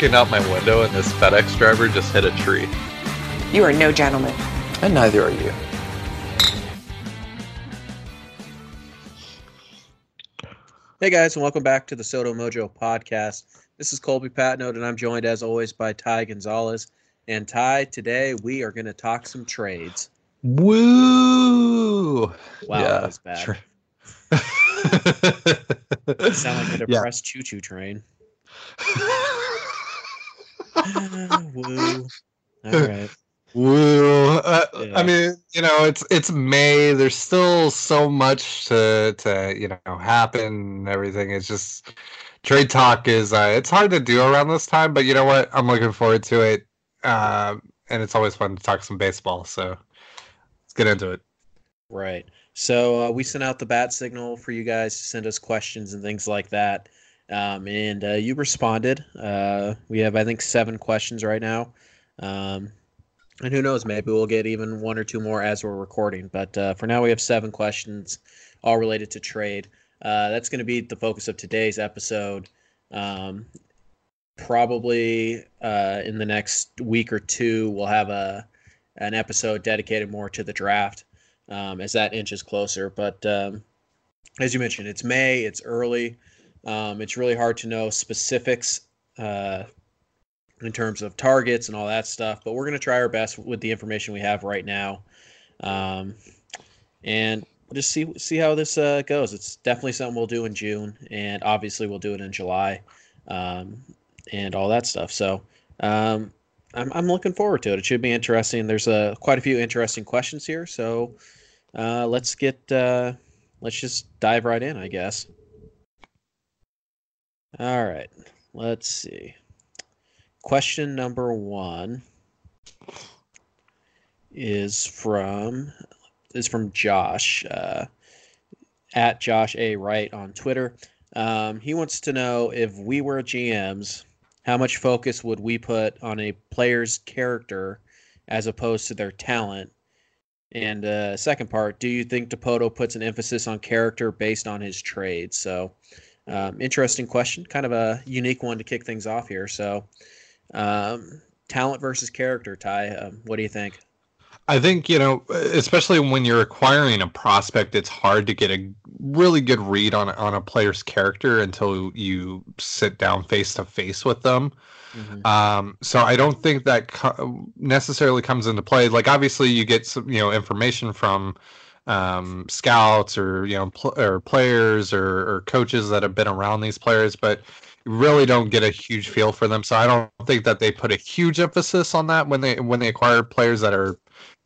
Looking out my window, and this FedEx driver just hit a tree. You are no gentleman. And neither are you. Hey guys, and welcome back to the SoDo Mojo podcast. This is Colby Patnode, and I'm joined as always by Ty Gonzalez. And Ty, today we are going to talk some trades. Woo! Wow, Yeah, that was bad. sure. You sound like a Yeah. depressed choo-choo train. Woo. All right. Woo! Uh, Yeah. I mean, you know, it's it's May. There's still so much to to you know happen. and Everything is just trade talk is uh, it's hard to do around this time. But you know what? I'm looking forward to it. Um, and it's always fun to talk some baseball. So let's get into it. Right. So uh, we sent out the bat signal for you guys to send us questions and things like that. Um, and uh, you responded. Uh, we have, I think, seven questions right now. Um, and who knows, maybe we'll get even one or two more as we're recording. But uh, for now, we have seven questions, all related to trade. Uh, that's going to be the focus of today's episode. Um, probably uh, in the next week or two, we'll have a an episode dedicated more to the draft um, as that inches closer. But um, as you mentioned, it's May, it's early. Um, it's really hard to know specifics uh, in terms of targets and all that stuff, but we're going to try our best with the information we have right now. Um, and just see see how this uh, goes. It's definitely something we'll do in June, and obviously we'll do it in July, um, and all that stuff. So um, I'm I'm looking forward to it. It should be interesting. There's a quite a few interesting questions here, so uh, let's get uh, let's just dive right in, I guess. All right, let's see. Question number one is from is from Josh uh, at Josh A Wright on Twitter. Um, he wants to know if we were GMs, how much focus would we put on a player's character as opposed to their talent? And uh, second part, do you think Dipoto puts an emphasis on character based on his trade? So, um, interesting question, kind of a unique one to kick things off here. So, um, talent versus character, Ty. Um, what do you think? I think, you know, especially when you're acquiring a prospect, it's hard to get a really good read on on a player's character until you sit down face to face with them. Mhm. Um, so I don't think that co- necessarily comes into play. Like obviously you get some, you know, information from um, scouts or you know pl- or players or, or coaches that have been around these players, but really don't get a huge feel for them. So I don't think that they put a huge emphasis on that when they when they acquire players that are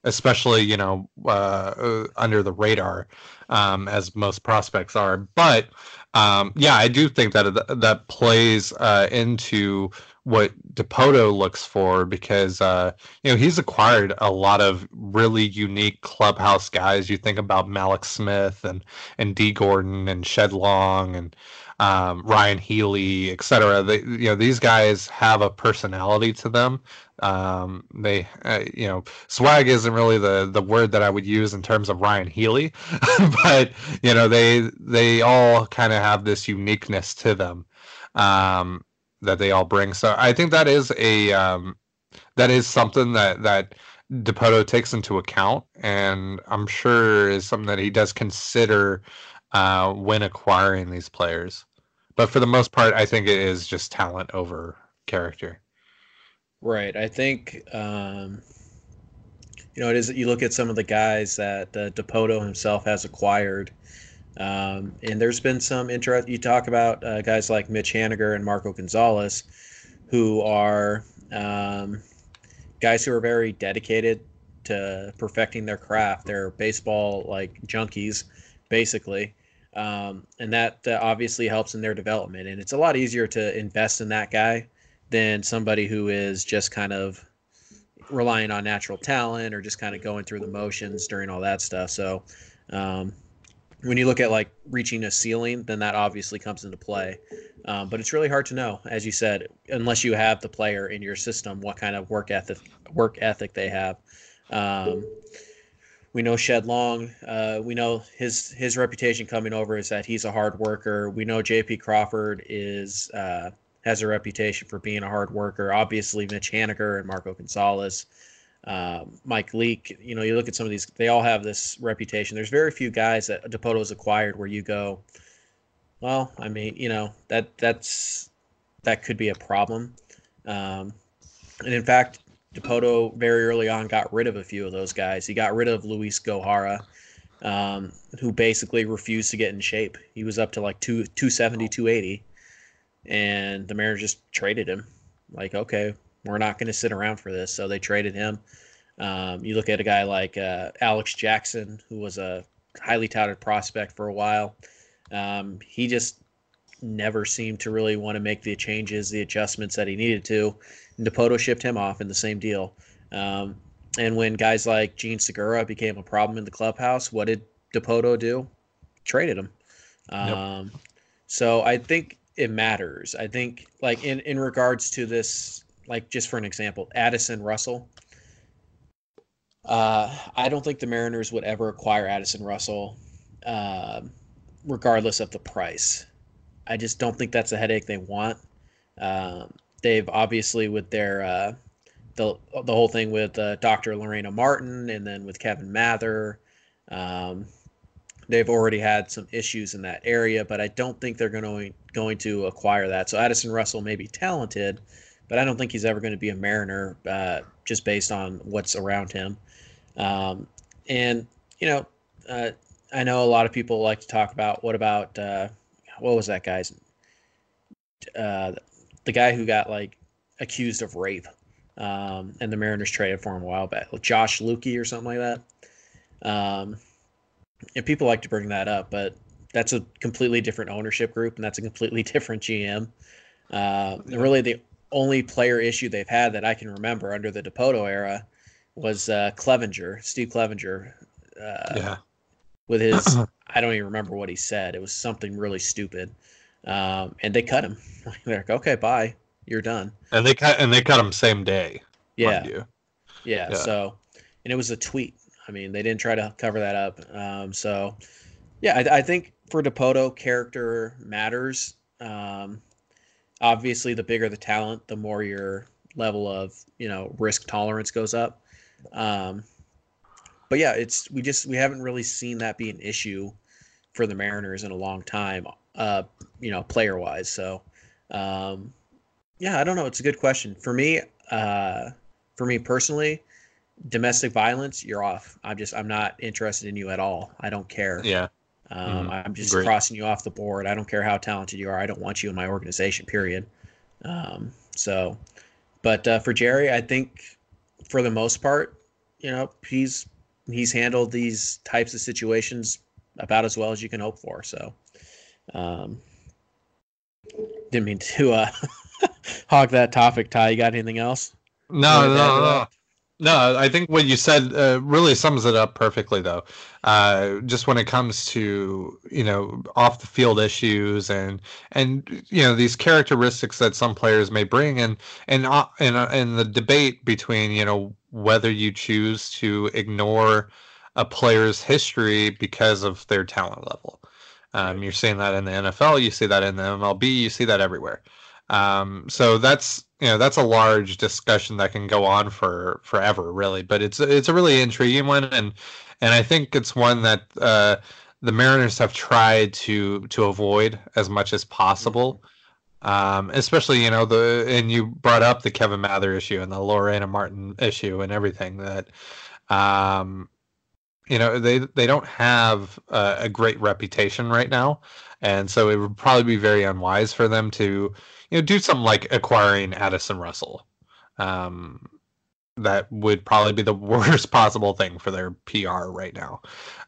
especially you know uh, uh, under the radar um, as most prospects are. But um, yeah, I do think that that plays uh, into what Dipoto looks for because uh, you know he's acquired a lot of really unique clubhouse guys. You think about Mallex Smith and and Dee Gordon and Shed Long and um, Ryan Healy, etc. You know, these guys have a personality to them. Um, they, uh, you know, swag isn't really the the word that I would use in terms of Ryan Healy, but you know, they they all kind of have this uniqueness to them um, that they all bring. So I think that is a um, that is something that that Dipoto takes into account, and I'm sure is something that he does consider uh, when acquiring these players. But for the most part, I think it is just talent over character. Right. I think um, you know it is. You look at some of the guys that uh, Dipoto himself has acquired, um, and there's been some interest. You talk about uh, guys like Mitch Haniger and Marco Gonzalez, who are um, guys who are very dedicated to perfecting their craft. They're baseball like junkies, basically. Um, and that uh, obviously helps in their development. And it's a lot easier to invest in that guy than somebody who is just kind of relying on natural talent or just kind of going through the motions during all that stuff. So um, when you look at like reaching a ceiling, then that obviously comes into play. Um, but it's really hard to know, as you said, unless you have the player in your system, what kind of work ethic work ethic they have. Um, we know Shed Long. Uh, we know his his reputation coming over is that he's a hard worker. We know J.P. Crawford is uh, has a reputation for being a hard worker. Obviously, Mitch Haniger and Marco Gonzalez, uh, Mike Leake. You know, you look at some of these; they all have this reputation. There's very few guys that Dipoto has acquired where you go, well, I mean, you know that that's that could be a problem. Um, and in fact, Dipoto very early on got rid of a few of those guys. He got rid of Luis Gohara, um, who basically refused to get in shape. He was up to like two, 270, 280, and the Mariners just traded him. Like, okay, we're not going to sit around for this. So they traded him. Um, you look at a guy like uh, Alex Jackson, who was a highly touted prospect for a while. Um, he just never seemed to really want to make the changes, the adjustments that he needed to. And Dipoto shipped him off in the same deal. Um, and when guys like Jean Segura became a problem in the clubhouse, what did Dipoto do? Traded him. Um. So I think it matters. I think, like in in regards to this, like just for an example, Addison Russell. Uh, I don't think the Mariners would ever acquire Addison Russell, uh, regardless of the price. I just don't think that's a headache they want. Um, they've obviously with their uh, the the whole thing with uh, Dr. Lorena Martin and then with Kevin Mather. Um, they've already had some issues in that area, but I don't think they're going going to acquire that. So Addison Russell may be talented, but I don't think he's ever going to be a Mariner uh, just based on what's around him. Um, and you know, uh, I know a lot of people like to talk about what about uh, what was that guy's uh, the guy who got like accused of rape, um, and the Mariners traded for him a while back, like Josh Lueke or something like that. Um, and people like to bring that up, but that's a completely different ownership group, and that's a completely different GM. Uh, really, the only player issue they've had that I can remember under the Dipoto era was uh, Clevenger, Steve Clevenger. Uh, yeah. With his, I don't even remember what he said. It was something really stupid um, and they cut him. They're like, okay, bye, you're done. And they cut and they cut him same day. Yeah. yeah. yeah, So, and it was a tweet. I mean, they didn't try to cover that up. Um, so, yeah, I, I, think for Dipoto, character matters. Um, obviously, the bigger the talent, the more your level of you know risk tolerance goes up. Um, but yeah, it's we just we haven't really seen that be an issue for the Mariners in a long time uh, you know, player wise. So, um, yeah, I don't know. It's a good question for me. Uh, for me personally, domestic violence, you're off. I'm just, I'm not interested in you at all. I don't care. Yeah. Um, mm-hmm. I'm just Great. crossing you off the board. I don't care how talented you are. I don't want you in my organization. Period. Um, so, but uh, for Jerry, I think for the most part, you know, he's he's handled these types of situations about as well as you can hope for. So, um, didn't mean to uh, hog that topic, Ty. You got anything else? No, no, no. No, I think what you said uh, really sums it up perfectly, though. Uh, just when it comes to you know off the field issues and and you know these characteristics that some players may bring, and and uh, and uh, and the debate between you know whether you choose to ignore a player's history because of their talent level. Um, you're seeing that in the NFL, you see that in the MLB, you see that everywhere. Um, so that's you know that's a large discussion that can go on for forever, really. But it's it's a really intriguing one, and and I think it's one that uh, the Mariners have tried to to avoid as much as possible. Um, especially you know the and you brought up the Kevin Mather issue and the Lorena Martin issue and everything that um, you know they they don't have a, a great reputation right now, and so it would probably be very unwise for them to you know do something like acquiring Addison Russell. Um, that would probably be the worst possible thing for their PR right now.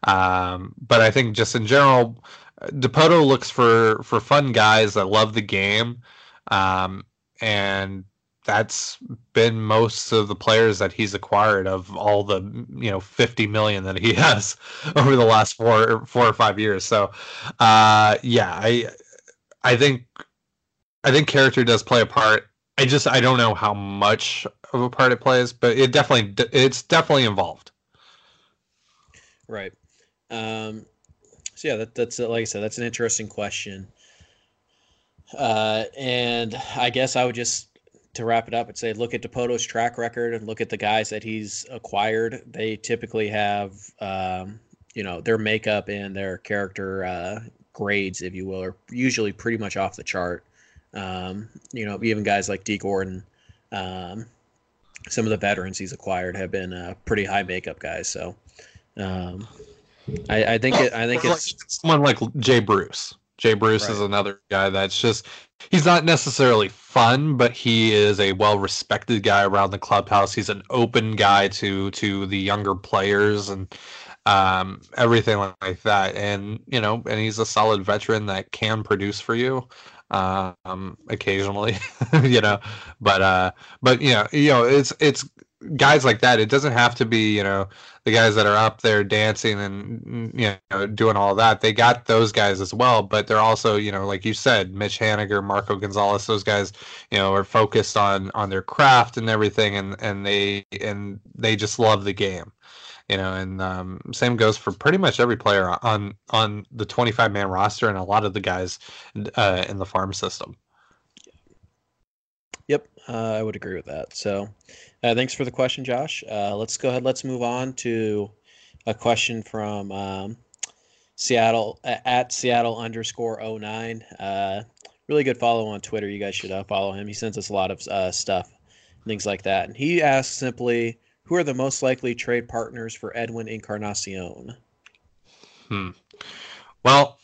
Um, but I think just in general, Dipoto looks for for fun guys that love the game, um, and that's been most of the players that he's acquired of all the you know 50 million that he has over the last four four or five years so uh yeah i i think i think character does play a part i just i don't know how much of a part it plays but it definitely it's definitely involved right um so yeah that, that's like i said that's an interesting question uh and i guess i would just to wrap it up, I'd say look at Dipoto's track record and look at the guys that he's acquired. They typically have, um, you know, their makeup and their character uh, grades, if you will, are usually pretty much off the chart. Um, you know, even guys like Dee Gordon, um, some of the veterans he's acquired have been uh, pretty high makeup guys. So um, I, I, think it, I think it's someone like Jay Bruce. Jay Bruce right. is another guy that's just he's not necessarily fun, but he is a well respected guy around the clubhouse. He's an open guy to to the younger players and um, everything like that. And you know, and he's a solid veteran that can produce for you um occasionally you know but uh but you know you know it's it's guys like that it doesn't have to be you know the guys that are up there dancing and you know doing all that they got those guys as well but they're also you know like you said mitch haniger marco gonzalez those guys you know are focused on on their craft and everything and and they and they just love the game you know and um, same goes for pretty much every player on on the 25 man roster and a lot of the guys uh, in the farm system yep uh, i would agree with that so uh, thanks for the question, Josh. Uh, let's go ahead. Let's move on to a question from um, Seattle at Seattle underscore 09. Uh, really good follow on Twitter. You guys should uh, follow him. He sends us a lot of stuff, things like that. And he asks simply, "Who are the most likely trade partners for Edwin Encarnacion?" Hmm. Well,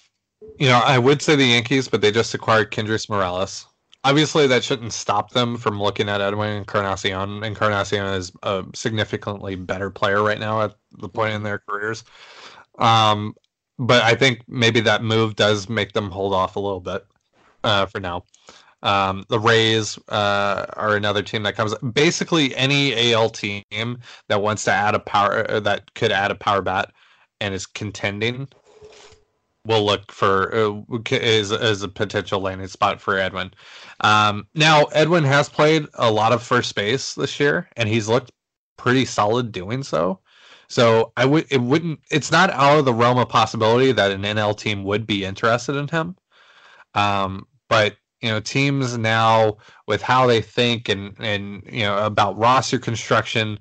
you know, I would say the Yankees, but they just acquired Kendrys Morales obviously that shouldn't stop them from looking at Edwin Encarnacion. Encarnacion is a significantly better player right now at the point in their careers. Um, but I think maybe that move does make them hold off a little bit uh, for now. Um, the Rays uh, are another team that comes. Basically, any AL team that wants to add a power uh, that could add a power bat and is contending will look for uh, is is a potential landing spot for Edwin. Um, now Edwin has played a lot of first base this year, and he's looked pretty solid doing so. So I would it wouldn't it's not out of the realm of possibility that an NL team would be interested in him. Um, but you know teams now with how they think and and you know about roster construction,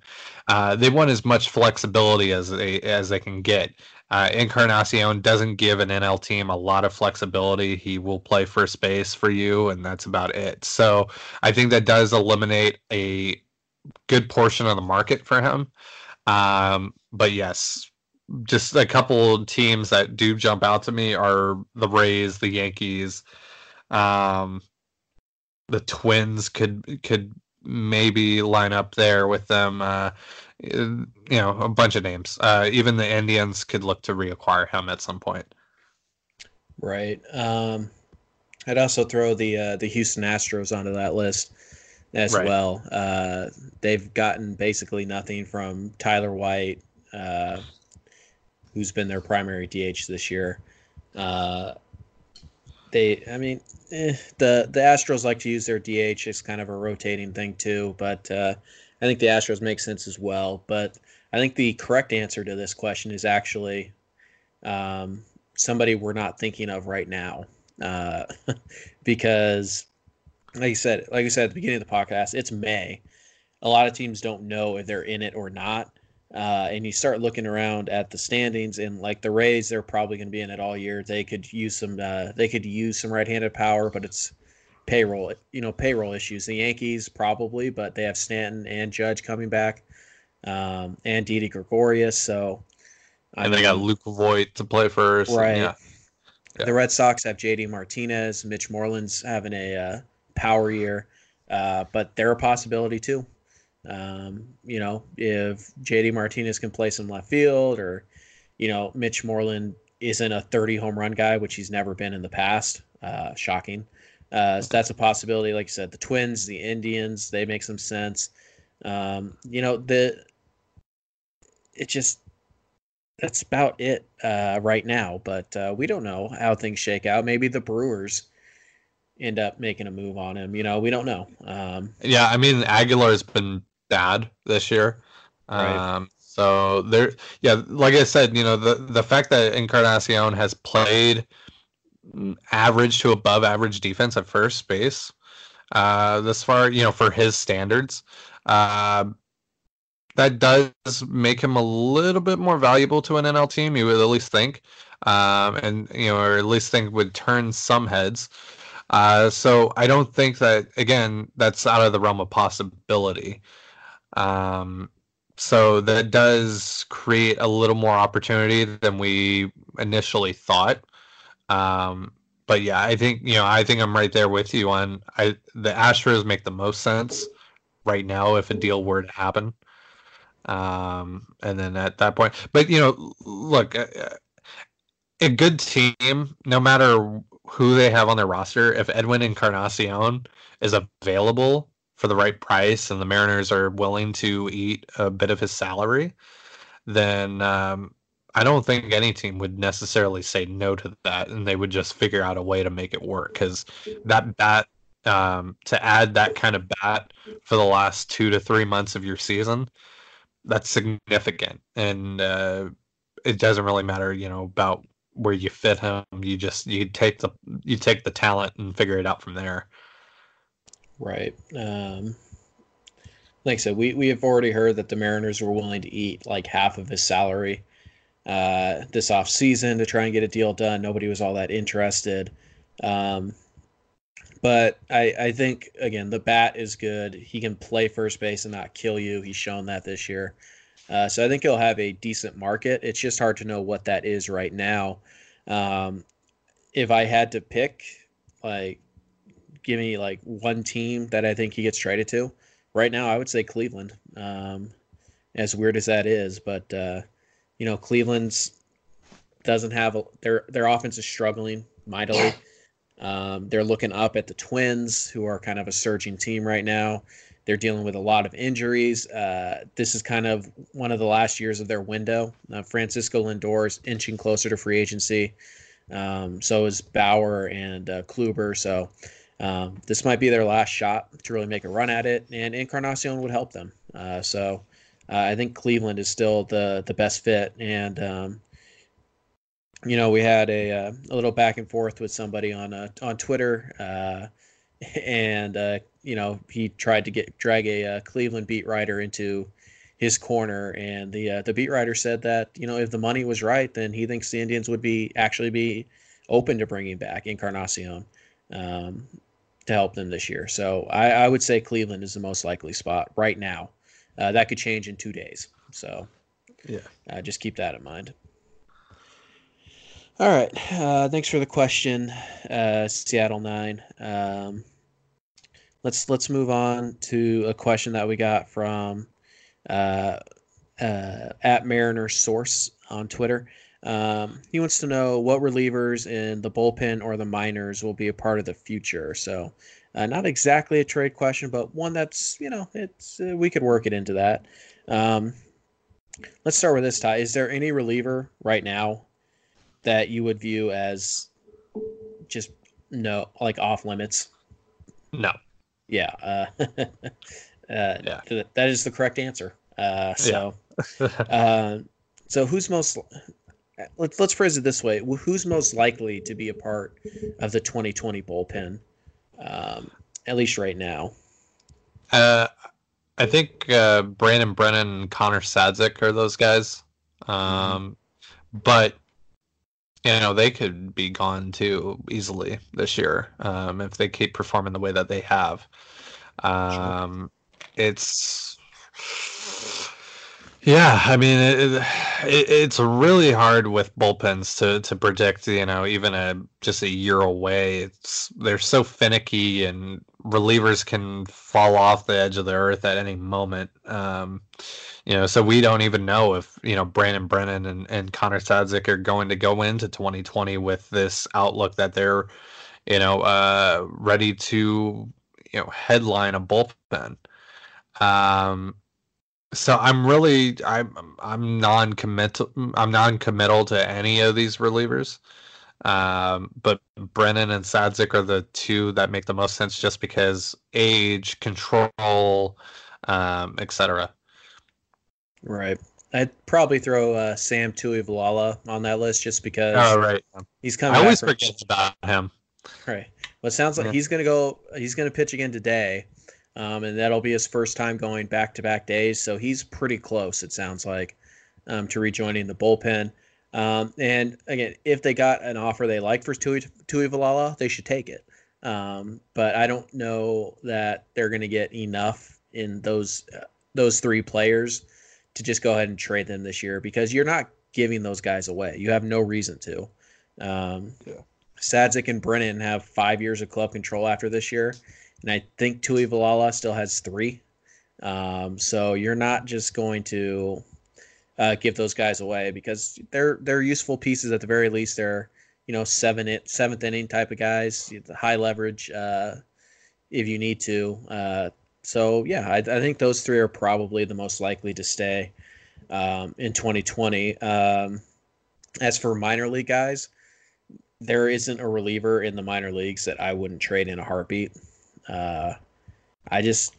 uh, they want as much flexibility as they as they can get. Uh, Encarnacion doesn't give an NL team a lot of flexibility. He will play first base for you, and that's about it. So I think that does eliminate a good portion of the market for him. Um, but yes, just a couple teams that do jump out to me are the Rays, the Yankees, um, the Twins could could maybe line up there with them. Uh, you know, a bunch of names. Uh, even the Indians could look to reacquire him at some point. Right. Um, I'd also throw the uh, the Houston Astros onto that list as right. well. Uh, they've gotten basically nothing from Tyler White, uh, who's been their primary DH this year. Uh, they, I mean, eh, the the Astros like to use their DH. It's kind of a rotating thing too, but uh, I think the Astros make sense as well. But I think the correct answer to this question is actually um, somebody we're not thinking of right now, uh, because, like you said, like I said at the beginning of the podcast, it's May. A lot of teams don't know if they're in it or not. Uh, and you start looking around at the standings, and like the Rays, they're probably going to be in it all year. They could use some. Uh, they could use some right-handed power, but it's payroll, you know, payroll issues. The Yankees probably, but they have Stanton and Judge coming back, um, and Didi Gregorius. So, and I they got Luke Voit to play first. Right. Yeah. yeah. The Red Sox have JD Martinez. Mitch Moreland's having a uh, power year, uh, but they're a possibility too. Um, you know, if JD Martinez can play some left field, or you know, Mitch Moreland isn't a 30 home run guy, which he's never been in the past. Uh, shocking. Uh, so that's a possibility. Like you said, the Twins, the Indians, they make some sense. Um, you know, the it just that's about it uh, right now. But uh, we don't know how things shake out. Maybe the Brewers end up making a move on him. You know, we don't know. Um, yeah, I mean Aguilar's been bad this year. Right. Um, so there, yeah, like I said, you know, the the fact that Encarnacion has played average to above average defense at first base uh, this far, you know, for his standards, uh, that does make him a little bit more valuable to an NL team. You would at least think, um, and you know, or at least think would turn some heads. Uh, so I don't think that again that's out of the realm of possibility. Um, so that does create a little more opportunity than we initially thought. Um, but yeah, I think you know I think I'm right there with you on I the Astros make the most sense right now if a deal were to happen. Um, and then at that point, but you know, look, a, a good team, no matter who they have on their roster, if Edwin Encarnacion is available for the right price and the Mariners are willing to eat a bit of his salary, then um, I don't think any team would necessarily say no to that, and they would just figure out a way to make it work. Because that bat, um, to add that kind of bat for the last two to three months of your season, that's significant, and uh, it doesn't really matter, you know, about where you fit him. You just you take the you take the talent and figure it out from there. Right. Um, like I said, we, we have already heard that the Mariners were willing to eat like half of his salary uh, this off season to try and get a deal done. Nobody was all that interested. Um, but I, I think again the bat is good. He can play first base and not kill you. He's shown that this year. Uh, so I think he'll have a decent market. It's just hard to know what that is right now. Um, if I had to pick, like give me like one team that I think he gets traded to. Right now, I would say Cleveland. Um, as weird as that is, but uh, you know, Cleveland's doesn't have a, their their offense is struggling mightily. Um, they're looking up at the Twins, who are kind of a surging team right now. They're dealing with a lot of injuries. Uh, this is kind of one of the last years of their window. Uh, Francisco Lindor is inching closer to free agency. Um, so is Bauer and uh, Kluber. So um, this might be their last shot to really make a run at it, and Encarnacion would help them. Uh, so uh, I think Cleveland is still the the best fit, and um, you know we had a, uh, a little back and forth with somebody on uh, on Twitter, uh, and you know he tried to get drag a Cleveland beat writer into his corner, and the the beat writer said that you know if the money was right, then he thinks the Indians would be actually be open to bringing back Encarnacion. Um, to help them this year. So I, I would say Cleveland is the most likely spot right now. Uh, that could change in two days. So yeah, uh, just keep that in mind. All right. Uh, thanks for the question, uh, Seattle Nine. Um, let's let's move on to a question that we got from uh, uh, at Mariner Source on Twitter. Um, he wants to know what relievers in the bullpen or the minors will be a part of the future. So, uh, not exactly a trade question, but one that's you know it's uh, we could work it into that. Um, let's start with this. Ty, is there any reliever right now that you would view as just no like off limits? No. Yeah. Uh, uh, yeah. Th- that is the correct answer. Uh, so, yeah. uh, so who's most let's let's phrase it this way: Who's most likely to be a part of the 2020 bullpen, um, at least right now? Uh, I think uh, Brandon Brennan and Connor Sadzeck are those guys, um, mm-hmm. but you know they could be gone too easily this year um, if they keep performing the way that they have. Um, sure. It's yeah, I mean it, it, it's really hard with bullpens to to predict. You know, even a just a year away, it's they're so finicky, and relievers can fall off the edge of the earth at any moment. Um, you know, so we don't even know if you know Brandon Brennan and, and Connor Sadzeck are going to go into 2020 with this outlook that they're you know, uh, ready to you know headline a bullpen. Um, so I'm really I'm I'm non-committal I'm non-committal to any of these relievers. Um, but Brennan and Sadzeck are the two that make the most sense just because age, control, um, etc. Right. I'd probably throw uh, Sam Tuivailala on that list just because. Oh right. He's coming. I always forget about him. Right. Well, it sounds like Yeah. he's to go. He's going to pitch again today, um, and that'll be his first time going back to back days. So he's pretty close. It sounds like um, to rejoining the bullpen. Um, and again, if they got an offer they like for Tui Tuivailala, they should take it. Um, but I don't know that they're going to get enough in those uh, those three players to just go ahead and trade them this year because you're not giving those guys away. You have no reason to. Um, Sadzeck and Brennan have five years of club control after this year, and I think Tuivailala still has three. Um, so you're not just going to uh, give those guys away because they're they're useful pieces at the very least. They're you know seven it seventh inning type of guys, high leverage uh, if you need to. Uh, so yeah, I, I think those three are probably the most likely to stay um, in 2020. Um, as for minor league guys, there isn't a reliever in the minor leagues that I wouldn't trade in a heartbeat. Uh, I just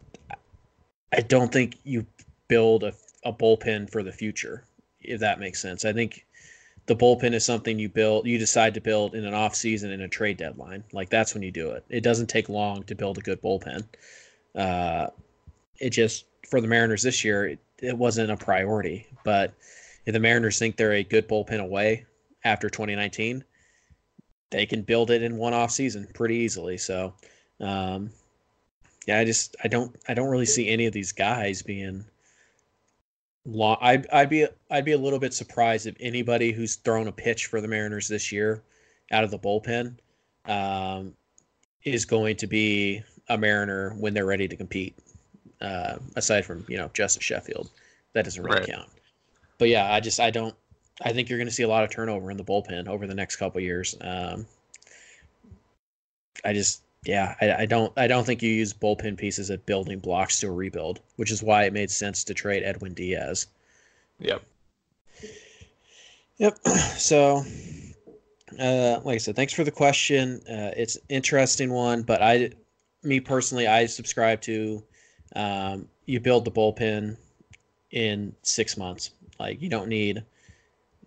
I don't think you build a, a bullpen for the future, if that makes sense. I think the bullpen is something you build you decide to build in an off season in a trade deadline. Like that's when you do it. It doesn't take long to build a good bullpen. Uh, it just for the Mariners this year, it, it wasn't a priority. But if the Mariners think they're a good bullpen away after 2019, they can build it in one off season pretty easily. So, um, yeah, I just I don't I don't really see any of these guys being long. I'd, I'd be I'd be a little bit surprised if anybody who's thrown a pitch for the Mariners this year out of the bullpen um, is going to be a Mariner when they're ready to compete. Uh, aside from you know Justus Sheffield, that doesn't really Right. count. But yeah, I just I don't. I think you're going to see a lot of turnover in the bullpen over the next couple years. Um, I just yeah, I, I don't I don't think you use bullpen pieces as building blocks to a rebuild, which is why it made sense to trade Edwin Diaz. Yep. Yep. So, uh, like I said, thanks for the question. Uh, it's an interesting one, but I, me personally, I subscribe to um, you build the bullpen in six months. Like you don't need,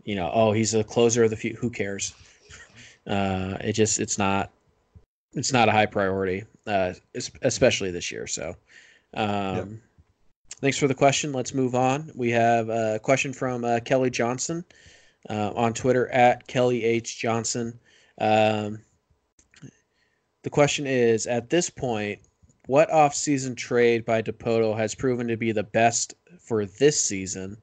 you know, oh he's a closer of the few. Who cares? Uh, it just it's not it's not a high priority, uh, especially this year. So, um, thanks for the question. Let's move on. We have a question from uh, Kelly Johnson uh, on Twitter at Kelly H Johnson. Um, the question is: At this point, what off-season trade by Dipoto has proven to be the best for this season,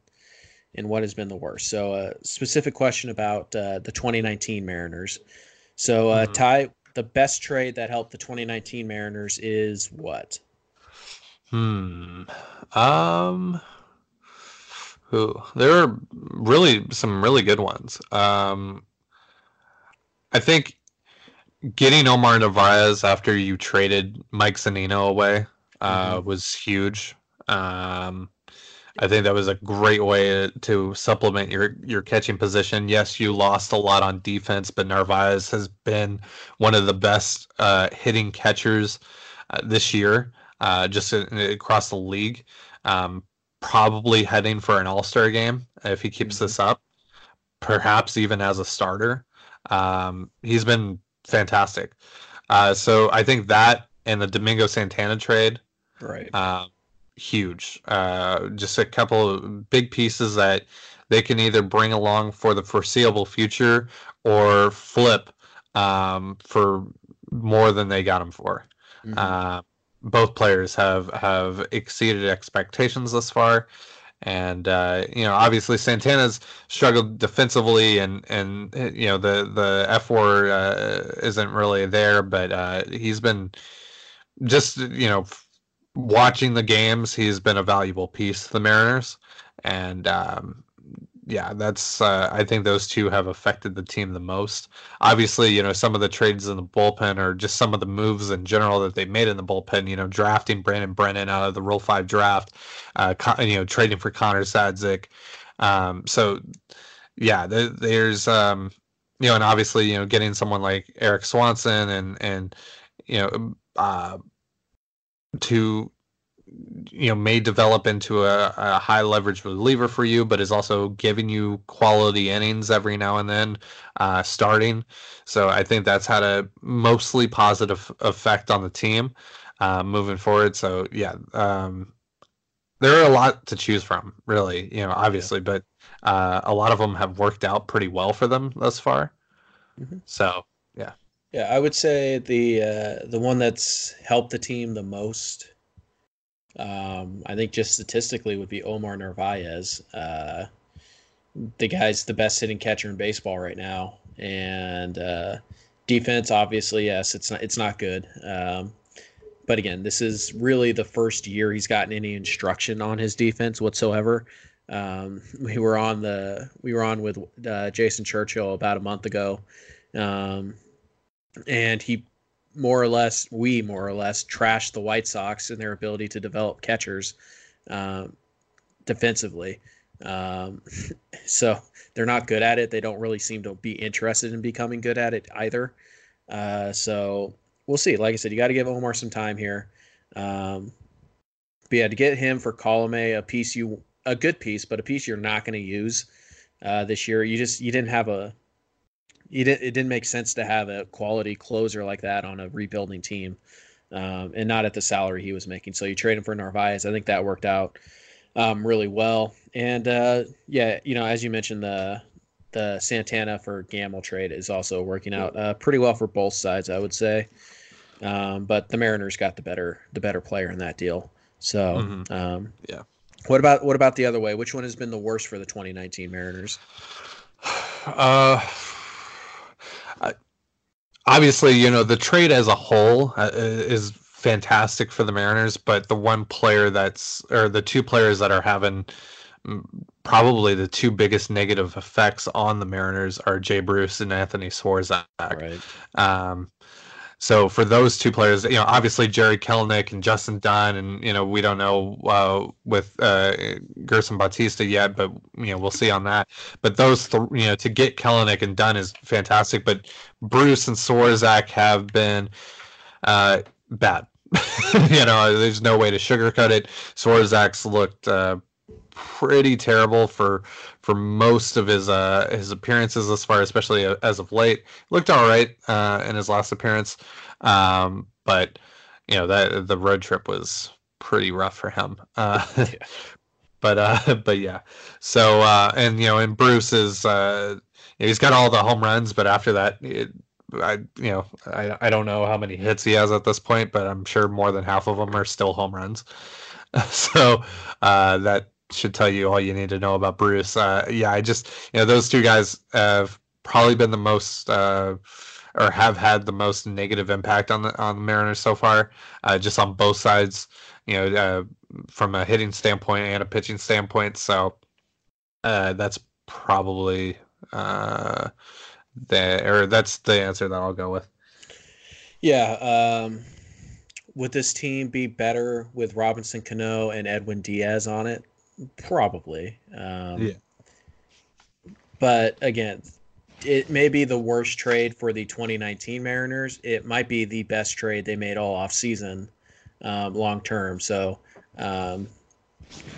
and what has been the worst? So, a specific question about uh, the 2019 Mariners. So, uh, Mhm. Ty, the best trade that helped the 2019 Mariners is what? Hmm. Um. Who? There are really some really good ones. Um. I think getting Omar Narvaez after you traded Mike Zunino away uh, Mhm. was huge. Um, I think that was a great way to supplement your your catching position. Yes, you lost a lot on defense, but Narvaez has been one of the best uh, hitting catchers uh, this year, uh, just in, across the league. Um, probably heading for an All Star game if he keeps Mhm. this up, perhaps even as a starter. Um, he's been fantastic. Uh, so I think that and the Domingo Santana trade Right. Huge. Uh, just a couple of big pieces that they can either bring along for the foreseeable future or flip um, for more than they got them for. Mhm. Uh, both players have have exceeded expectations thus far, and uh, you know obviously Santana's struggled defensively, and and uh, you know the the F four uh, isn't really there, but uh, he's been just you know watching the games. He's been a valuable piece to the Mariners, and um, yeah, that's uh, I think those two have affected the team the most. Obviously, you know some of the trades in the bullpen or just some of the moves in general that they made in the bullpen. You know, drafting Brandon Brennan out of the Rule Five draft, uh, you know, trading for Connor Sadzeck. Um, so yeah, there, there's um, you know, and obviously you know getting someone like Erik Swanson and and you know uh, to you know may develop into a, a, high leverage reliever for you, but is also giving you quality innings every now and then, uh, starting. So I think that's had a mostly positive effect on the team uh, moving forward. So yeah, um, there are a lot to choose from, really. You know, obviously, yeah. but uh, a lot of them have worked out pretty well for them thus far. Mm-hmm. So yeah. I would say the uh, the one that's helped the team the most um, I think just statistically would be Omar Narvaez. Uh, the guy's the best hitting catcher in baseball right now, and uh, defense, obviously, yes, it's not it's not good. Um, but again, this is really the first year he's gotten any instruction on his defense whatsoever. Um, we were on the we were on with uh, Jason Churchill about a month ago, um, and he more or less, we more or less trashed the White Sox in their ability to develop catchers um, defensively. Um, so they're not good at it. They don't really seem to be interested in becoming good at it either. Uh, so we'll see. Like I said, you got to give Omar some time here. Um, but yeah, to get him for column A, a piece you a good piece, but a piece you're not going to use uh, this year. You just you didn't have a it, it didn't make sense to have a quality closer like that on a rebuilding team, um, and not at the salary he was making. So you trade him for Narvaez. I think that worked out um, really well. And uh, yeah, you know, as you mentioned, the the Santana for Gamel trade is also working out uh, pretty well for both sides, I would say. Um, but the Mariners got the better the better player in that deal. So mm-hmm. um, yeah. What about what about the other way? Which one has been the worst for the 2019 Mariners? Uh obviously, you know, the trade as a whole uh, is fantastic for the Mariners, but the one player that's or the two players that are having mm, probably the two biggest negative effects on the Mariners are Jay Bruce and Anthony Swarzak. Right. Um, so for those two players, you know, obviously Jarred Kelenic and Justin Dunn, and you know, we don't know uh, with uh, Gerson Bautista yet, but you know, we'll see on that. But those, th- you know, to get Kelnick and Dunn is fantastic. But Bruce and Swarzak have been uh, bad. you know, there's no way to sugarcoat it. Swarzak's looked uh, pretty terrible for for most of his uh his appearances thus far, especially as of late. Looked all right uh, in his last appearance, um, but you know that the road trip was pretty rough for him. Uh, yeah. But uh, but yeah. So uh, and you know, and Bruce is uh, he's got all the home runs, but after that, it, I you know I I don't know how many hits he has at this point, but I'm sure more than half of them are still home runs. so uh, that should tell you all you need to know about Bruce. Uh, yeah, I just you know those two guys have probably been the most uh, or have had the most negative impact on the on the Mariners so far, uh, just on both sides. You know, uh, from a hitting standpoint and a pitching standpoint. So uh, that's probably uh, the or that's the answer that I'll go with. Yeah. Um, would this team be better with Robinson Cano and Edwin Diaz on it? Probably. Um, yeah. But again, it may be the worst trade for the 2019 Mariners. It might be the best trade they made all offseason um, long term. So um,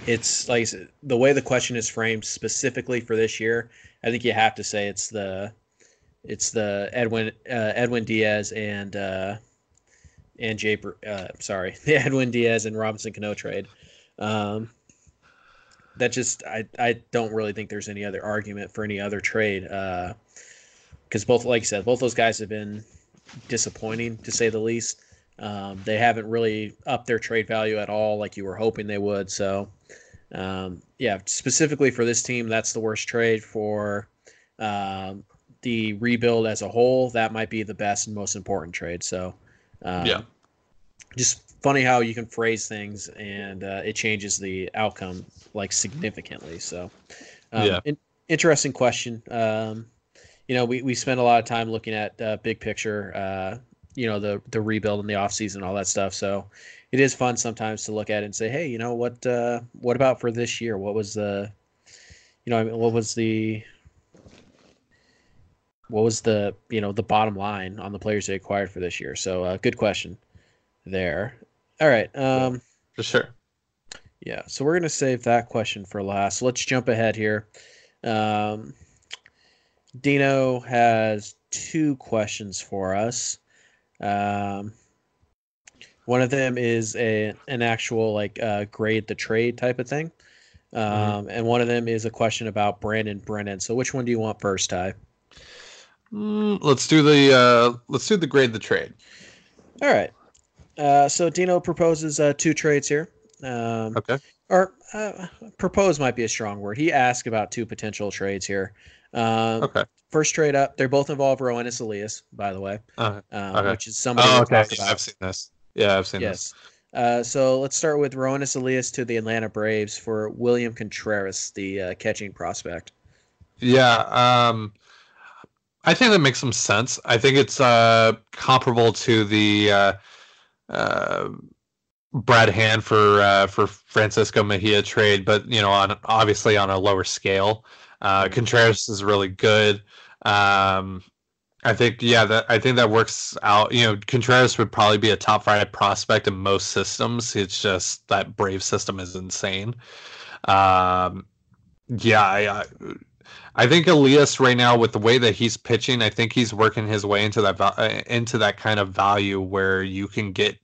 it's like the way the question is framed specifically for this year. I think you have to say it's the it's the Edwin uh, Edwin Diaz and uh, and Jay. Uh, sorry, the Edwin Diaz and Robinson Cano trade. Um, that just I I don't really think there's any other argument for any other trade because uh, both like you said both those guys have been disappointing to say the least. Um, they haven't really upped their trade value at all like you were hoping they would. So um, yeah, specifically for this team, that's the worst trade for um, the rebuild as a whole. That might be the best and most important trade. So um, yeah, just funny how you can phrase things and uh, it changes the outcome like significantly. So, um, yeah. In, interesting question. Um, you know, we, we spend a lot of time looking at uh, big picture, uh, you know, the the rebuild and the offseason, all that stuff. So it is fun sometimes to look at it and say, hey, you know, what uh, what about for this year? What was the, you know, I mean, what was the what was the you know the bottom line on the players they acquired for this year? So uh, good question there. All right. Um, For sure. yeah, so we're gonna save that question for last. Let's jump ahead here. Um, Dino has two questions for us. Um, one of them is a an actual like uh, grade the trade type of thing, um, and one of them is a question about Brandon Brennan. So which one do you want first, Ty? Mm, let's do the uh, let's do the grade the trade. All right. Uh, so Dino proposes uh, two trades here. Um, Okay. Or uh, propose might be a strong word. He asked about two potential trades here. Um, Okay. First trade up, they both involve Roenis Elias, by the way, Uh, um, Okay. which is somebody oh, okay. Yeah. I've seen this. Yeah, I've seen this. Yes. Uh, so let's start with Roenis Elias to the Atlanta Braves for William Contreras, the uh, catching prospect. Yeah, um, I think that makes some sense. I think it's uh, comparable to the uh, Brad Hand for uh, for Francisco Mejia trade, but you know, on obviously on a lower scale. Uh, Contreras is really good. Um, I think yeah, that I think that works out. You know, Contreras would probably be a top five prospect in most systems. It's just that Brave system is insane. Um, yeah, I, I I think Elias right now with the way that he's pitching, I think he's working his way into that uh, into that kind of value where you can get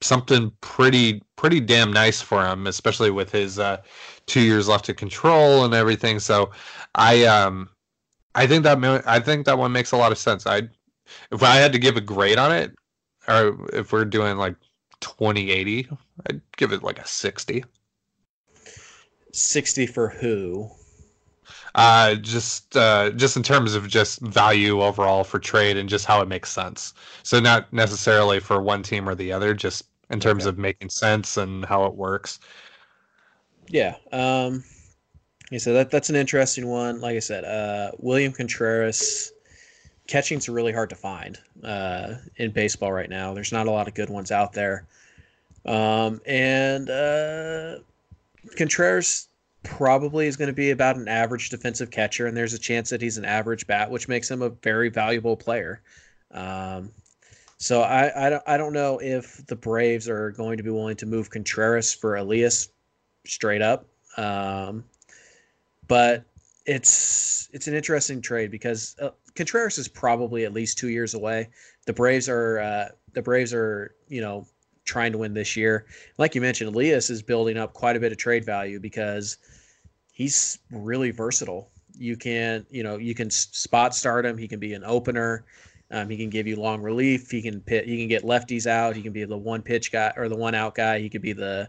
something pretty pretty damn nice for him, especially with his uh, two years left to control and everything. So I um I think that I think that one makes a lot of sense. I if I had to give a grade on it, or if we're doing like 2080, I'd give it like a 60. 60 for who? Uh, just uh, just in terms of just value overall for trade and just how it makes sense. So not necessarily for one team or the other, just in terms Okay. of making sense and how it works. Yeah. Um, yeah, so that that's an interesting one. Like I said, uh, William Contreras catching's really hard to find uh, in baseball right now. There's not a lot of good ones out there. Um, and uh, Contreras probably is going to be about an average defensive catcher, and there's a chance that he's an average bat, which makes him a very valuable player. Um, so I, I don't I don't know if the Braves are going to be willing to move Contreras for Elias straight up. Um, but it's it's an interesting trade because uh, Contreras is probably at least two years away. The Braves are uh, the Braves are you know trying to win this year. Like you mentioned, Elias is building up quite a bit of trade value because he's really versatile. You can you know you can spot start him. He can be an opener. Um, he can give you long relief. He can pit. He can get lefties out. He can be the one pitch guy or the one out guy. He could be the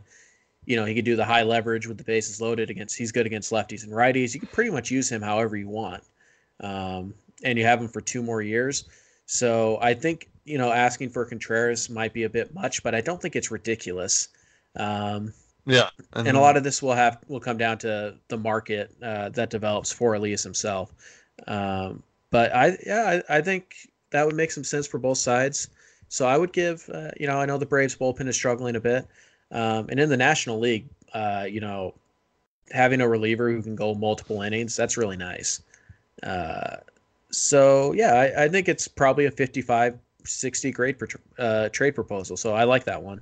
you know, he could do the high leverage with the bases loaded against. He's good against lefties and righties. You can pretty much use him however you want, um, and you have him for two more years. So I think you know asking for Contreras might be a bit much, but I don't think it's ridiculous. Um, Yeah, and a lot of this will have will come down to the market uh, that develops for Elias himself. Um, but I yeah I, I think that would make some sense for both sides. So I would give uh, you know I know the Braves bullpen is struggling a bit, um, and in the National League, uh, you know, having a reliever who can go multiple innings that's really nice. Uh, so yeah, I, I think it's probably a 55 60 grade per, uh, trade proposal. So I like that one.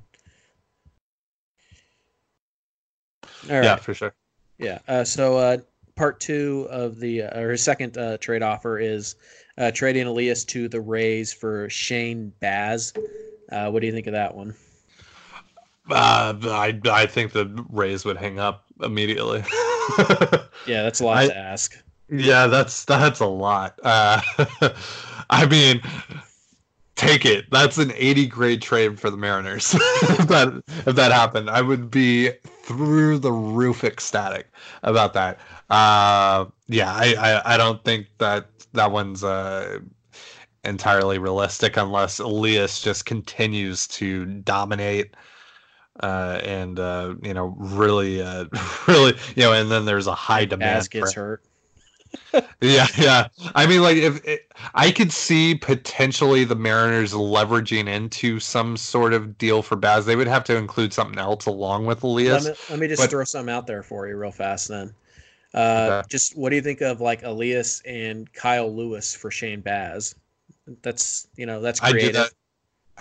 All right. yeah, for sure. Yeah. Uh, so uh, part two of the uh, or his second uh, trade offer is uh, trading Elias to the Rays for Shane Baz. Uh, what do you think of that one? Uh, I I think the Rays would hang up immediately. Yeah, that's a lot I- to ask. Yeah, that's that's a lot. Uh, I mean, take it. That's an 80 grade trade for the Mariners. if that if that happened, I would be through the roof ecstatic about that. Uh, yeah, I, I I don't think that that one's uh entirely realistic unless Elias just continues to dominate. Uh, and uh, you know, really, uh, really, you know, and then there's a high demand. Baz gets hurt. Yeah, yeah. I mean, like if it, I could see potentially the Mariners leveraging into some sort of deal for Baz, they would have to include something else along with Elias. Let me, let me just but- throw something out there for you real fast then. Uh, Okay. Just what do you think of like Elias and Kyle Lewis for Shane Baz? That's you know that's I do creative. that.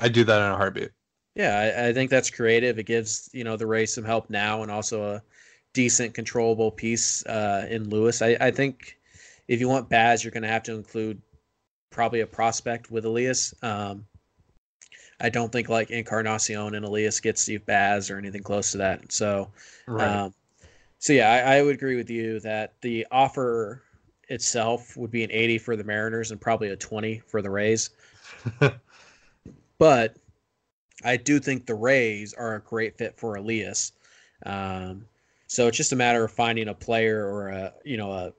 I do that in a heartbeat. Yeah, I, I think that's creative. It gives you know the Rays some help now, and also a decent controllable piece uh, in Lewis. I, I think if you want Baz, you're going to have to include probably a prospect with Elias. Um, I don't think like Encarnacion and Elias gets Steve Baz or anything close to that. So, um, so yeah, I, I would agree with you that the offer itself would be an 80 for the Mariners and probably a 20 for the Rays. but I do think the Rays are a great fit for Elias. Um, so it's just a matter of finding a player or a you know a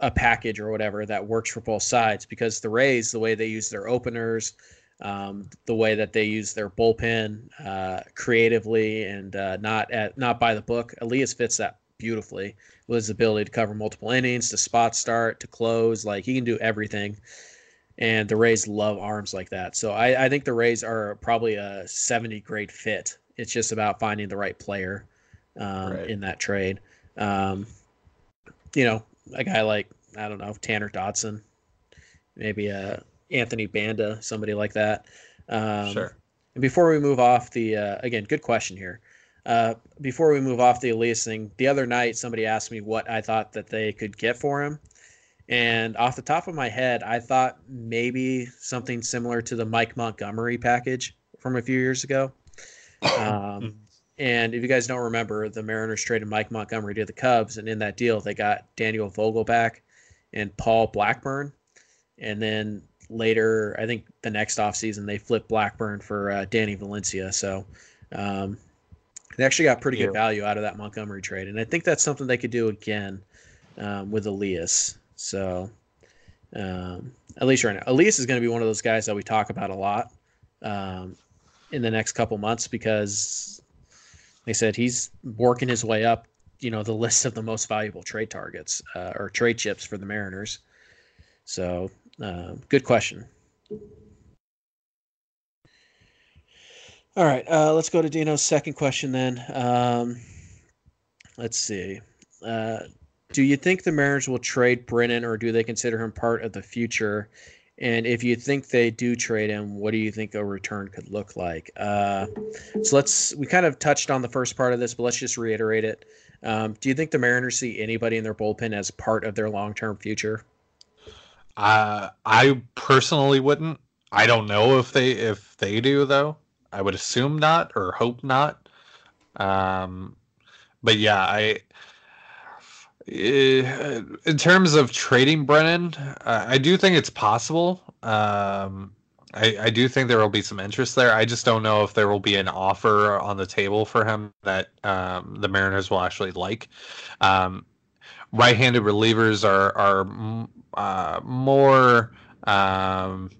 a package or whatever that works for both sides because the Rays, the way they use their openers, um, the way that they use their bullpen uh, creatively and uh, not at not by the book, Elias fits that beautifully with his ability to cover multiple innings, to spot start, to close. Like he can do everything. And the Rays love arms like that. So I, I think the Rays are probably a 70 grade fit. It's just about finding the right player um, Right. in that trade. Um, you know, a guy like, I don't know, Tanner Dodson, maybe uh, Anthony Banda, somebody like that. Um, sure. and before we move off the, uh, again, good question here. Uh, before we move off the Elias thing, the other night somebody asked me what I thought that they could get for him. And off the top of my head, I thought maybe something similar to the Mike Montgomery package from a few years ago. Um, and if you guys don't remember, the Mariners traded Mike Montgomery to the Cubs, and in that deal, they got Daniel Vogelbach and Paul Blackburn. And then later, I think the next offseason, they flipped Blackburn for uh, Danny Valencia. So um, they actually got pretty Yeah. good value out of that Montgomery trade. And I think that's something they could do again um, with Elias. So um, at least right now, Elias is going to be one of those guys that we talk about a lot um, in the next couple months because they said he's working his way up, you know, the list of the most valuable trade targets uh, or trade chips for the Mariners. So, uh, good question. All right, uh, let's go to Dino's second question then. Um, let's see. Uh, do you think the Mariners will trade Brennan, or do they consider him part of the future? And if you think they do trade him, what do you think a return could look like? Uh, so let's. We kind of touched on the first part of this, but let's just reiterate it. Um, do you think the Mariners see anybody in their bullpen as part of their long-term future? Uh, I personally wouldn't. I don't know if they if they do though. I would assume not or hope not. Um, but yeah, I. eh, In terms of trading Brennan, uh, I do think it's possible. Um, I, I do think there will be some interest there. I just don't know if there will be an offer on the table for him that um, the Mariners will actually like. Um, right-handed relievers are are uh, more um,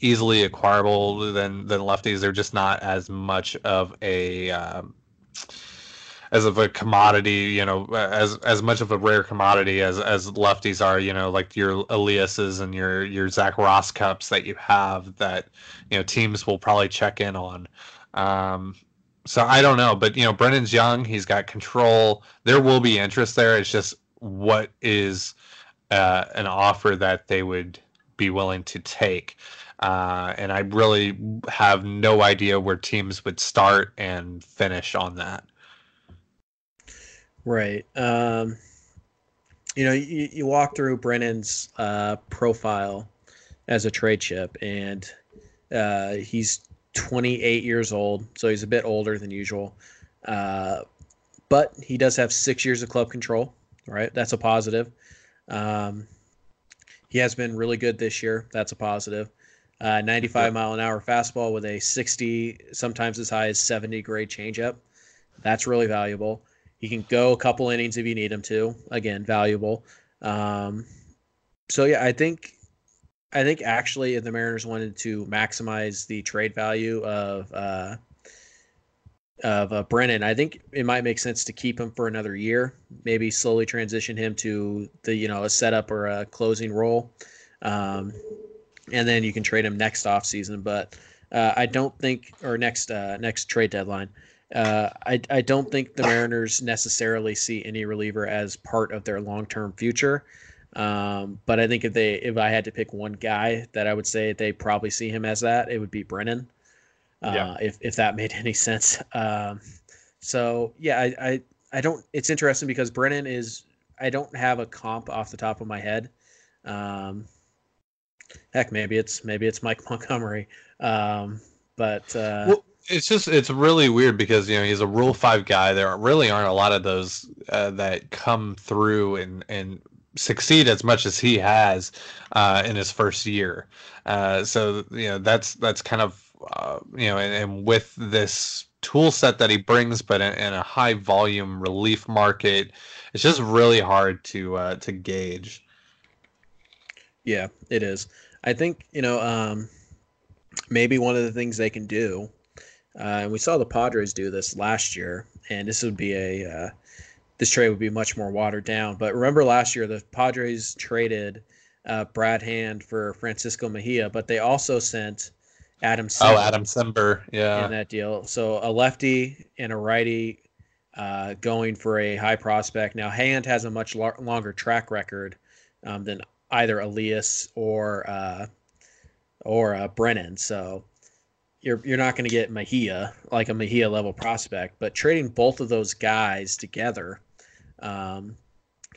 easily acquirable than than lefties. They're just not as much of a um, as of a commodity, you know, as as much of a rare commodity as as lefties are. You know, like your Elias's and your your Zac Rosscups that you have that you know teams will probably check in on. Um, so I don't know, but you know, Brennan's young. He's got control. There will be interest there. It's just what is uh, an offer that they would be willing to take. Uh, and I really have no idea where teams would start and finish on that. Right. Um, you know, you, you walk through Brennan's uh, profile as a trade chip, and uh, he's 28 years old, so he's a bit older than usual. Uh, but he does have six years of club control, right? That's a positive. Um, he has been really good this year. That's a positive. Uh, 95 mile an hour fastball with a 60, sometimes as high as 70 grade changeup. That's really valuable. He can go a couple innings if you need him to. Again, valuable. Um, so yeah, I think I think actually if the Mariners wanted to maximize the trade value of uh, of uh, Brennan. I think it might make sense to keep him for another year, maybe slowly transition him to the you know a setup or a closing role, um, and then you can trade him next off season. But uh, I don't think or next uh, next trade deadline. Uh, I, I don't think the Mariners necessarily see any reliever as part of their long term future. Um, but I think if they if I had to pick one guy that I would say they probably see him as that, it would be Brennan. Uh, yeah. if if that made any sense. Um, so yeah, I, I I don't. It's interesting because Brennan is. I don't have a comp off the top of my head. Um, heck, maybe it's maybe it's Mike Montgomery. Um, but uh, well, it's just it's really weird because you know he's a Rule Five guy. There really aren't a lot of those uh, that come through and and succeed as much as he has uh, in his first year. Uh, so you know that's that's kind of uh, you know, and, and, with this tool set that he brings, but in, in, a high volume relief market, it's just really hard to uh, to gauge. Yeah, it is. I think you know um, maybe one of the things they can do, and we saw the Padres do this last year, and this would be a uh, this trade would be much more watered down. But remember last year, the Padres traded uh, Brad Hand for Francisco Mejia, but they also sent Adam. Cimber oh, Adam Cimber, yeah, in that deal. So a lefty and a righty uh, going for a high prospect. Now Hand has a much lo- longer track record um, than either Elias or uh, or uh, Brennan. So you're you're not going to get Mejia like a Mejia level prospect, but trading both of those guys together, um,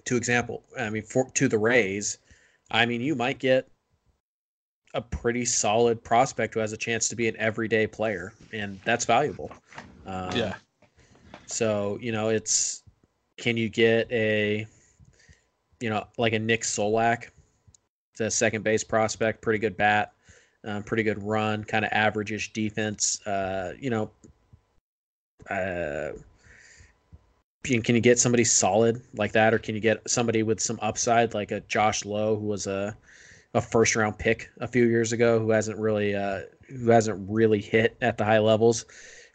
to example, I mean, for, to the Rays, I mean, you might get a pretty solid prospect who has a chance to be an everyday player, and that's valuable. Um, yeah. So you know, it's can you get a, you know, like a Nick Solak, the second base prospect, pretty good bat, um, pretty good run, kind of averageish defense. Uh, you know, uh, can you get somebody solid like that, or can you get somebody with some upside like a Josh Lowe, who was a a first round pick a few years ago who hasn't really uh, who hasn't really hit at the high levels.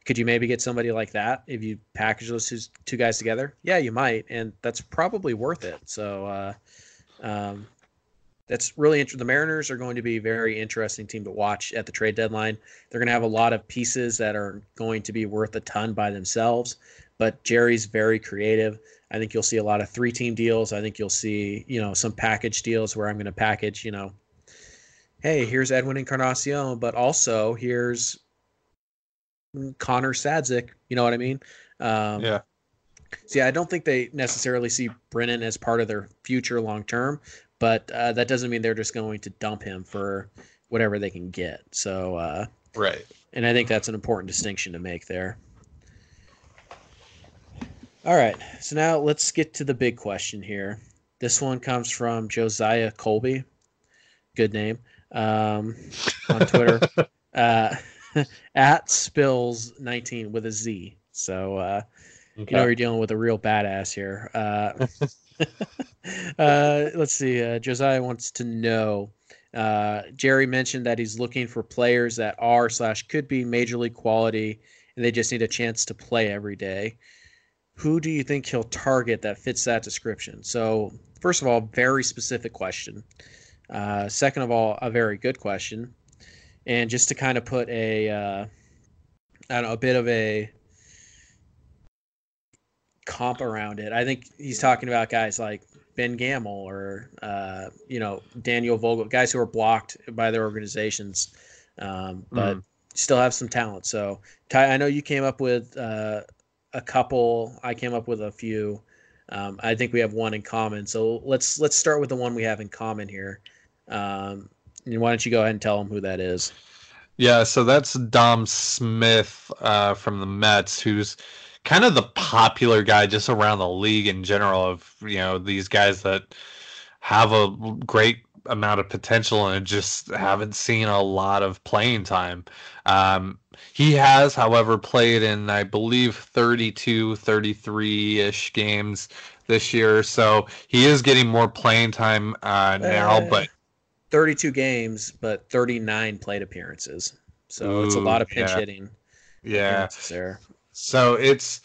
Could you maybe get somebody like that if you package those two guys together? Yeah, you might, and that's probably worth it. So uh, um, that's really interesting. The Mariners are going to be a very interesting team to watch at the trade deadline. They're going to have a lot of pieces that are going to be worth a ton by themselves, but Jerry's very creative. I think you'll see a lot of three team deals. I think you'll see, you know, some package deals where I'm going to package, you know, hey, here's Edwin Encarnacion, but also here's Connor Sadzeck. You know what I mean? Um, yeah. See, I don't think they necessarily see Brennan as part of their future long term, but uh, that doesn't mean they're just going to dump him for whatever they can get. So, uh, right. And I think that's an important distinction to make there. All right. So now let's get to the big question here. This one comes from Josiah Colby. Good name. Um, on Twitter. uh, at spills 19 with a Z. So uh, okay. you know you're dealing with a real badass here. Uh, let's see. Uh, Josiah wants to know. Uh, Jerry mentioned that he's looking for players that are slash could be major league quality, and they just need a chance to play every day who do you think he'll target that fits that description? So, first of all, very specific question. Uh, second of all, a very good question. And just to kind of put a, uh, I don't know, a bit of a comp around it, I think he's talking about guys like Ben Gamel or, uh, you know, Daniel Vogel, guys who are blocked by their organizations, um, but mm. still have some talent. So, Ty, I know you came up with uh, a couple. I came up with a few. Um, I think we have one in common. So let's let's start with the one we have in common here. Um, and why don't you go ahead and tell them who that is? Yeah, so that's Dom Smith uh, from the Mets, who's kind of the popular guy just around the league in general. Of you know these guys that have a great amount of potential and just haven't seen a lot of playing time. Um, he has, however, played in, I believe, 32, 33 ish games this year. So he is getting more playing time uh, now, uh, but 32 games, but 39 plate appearances. So Ooh, it's a lot of pinch yeah. hitting. Yeah. There. So it's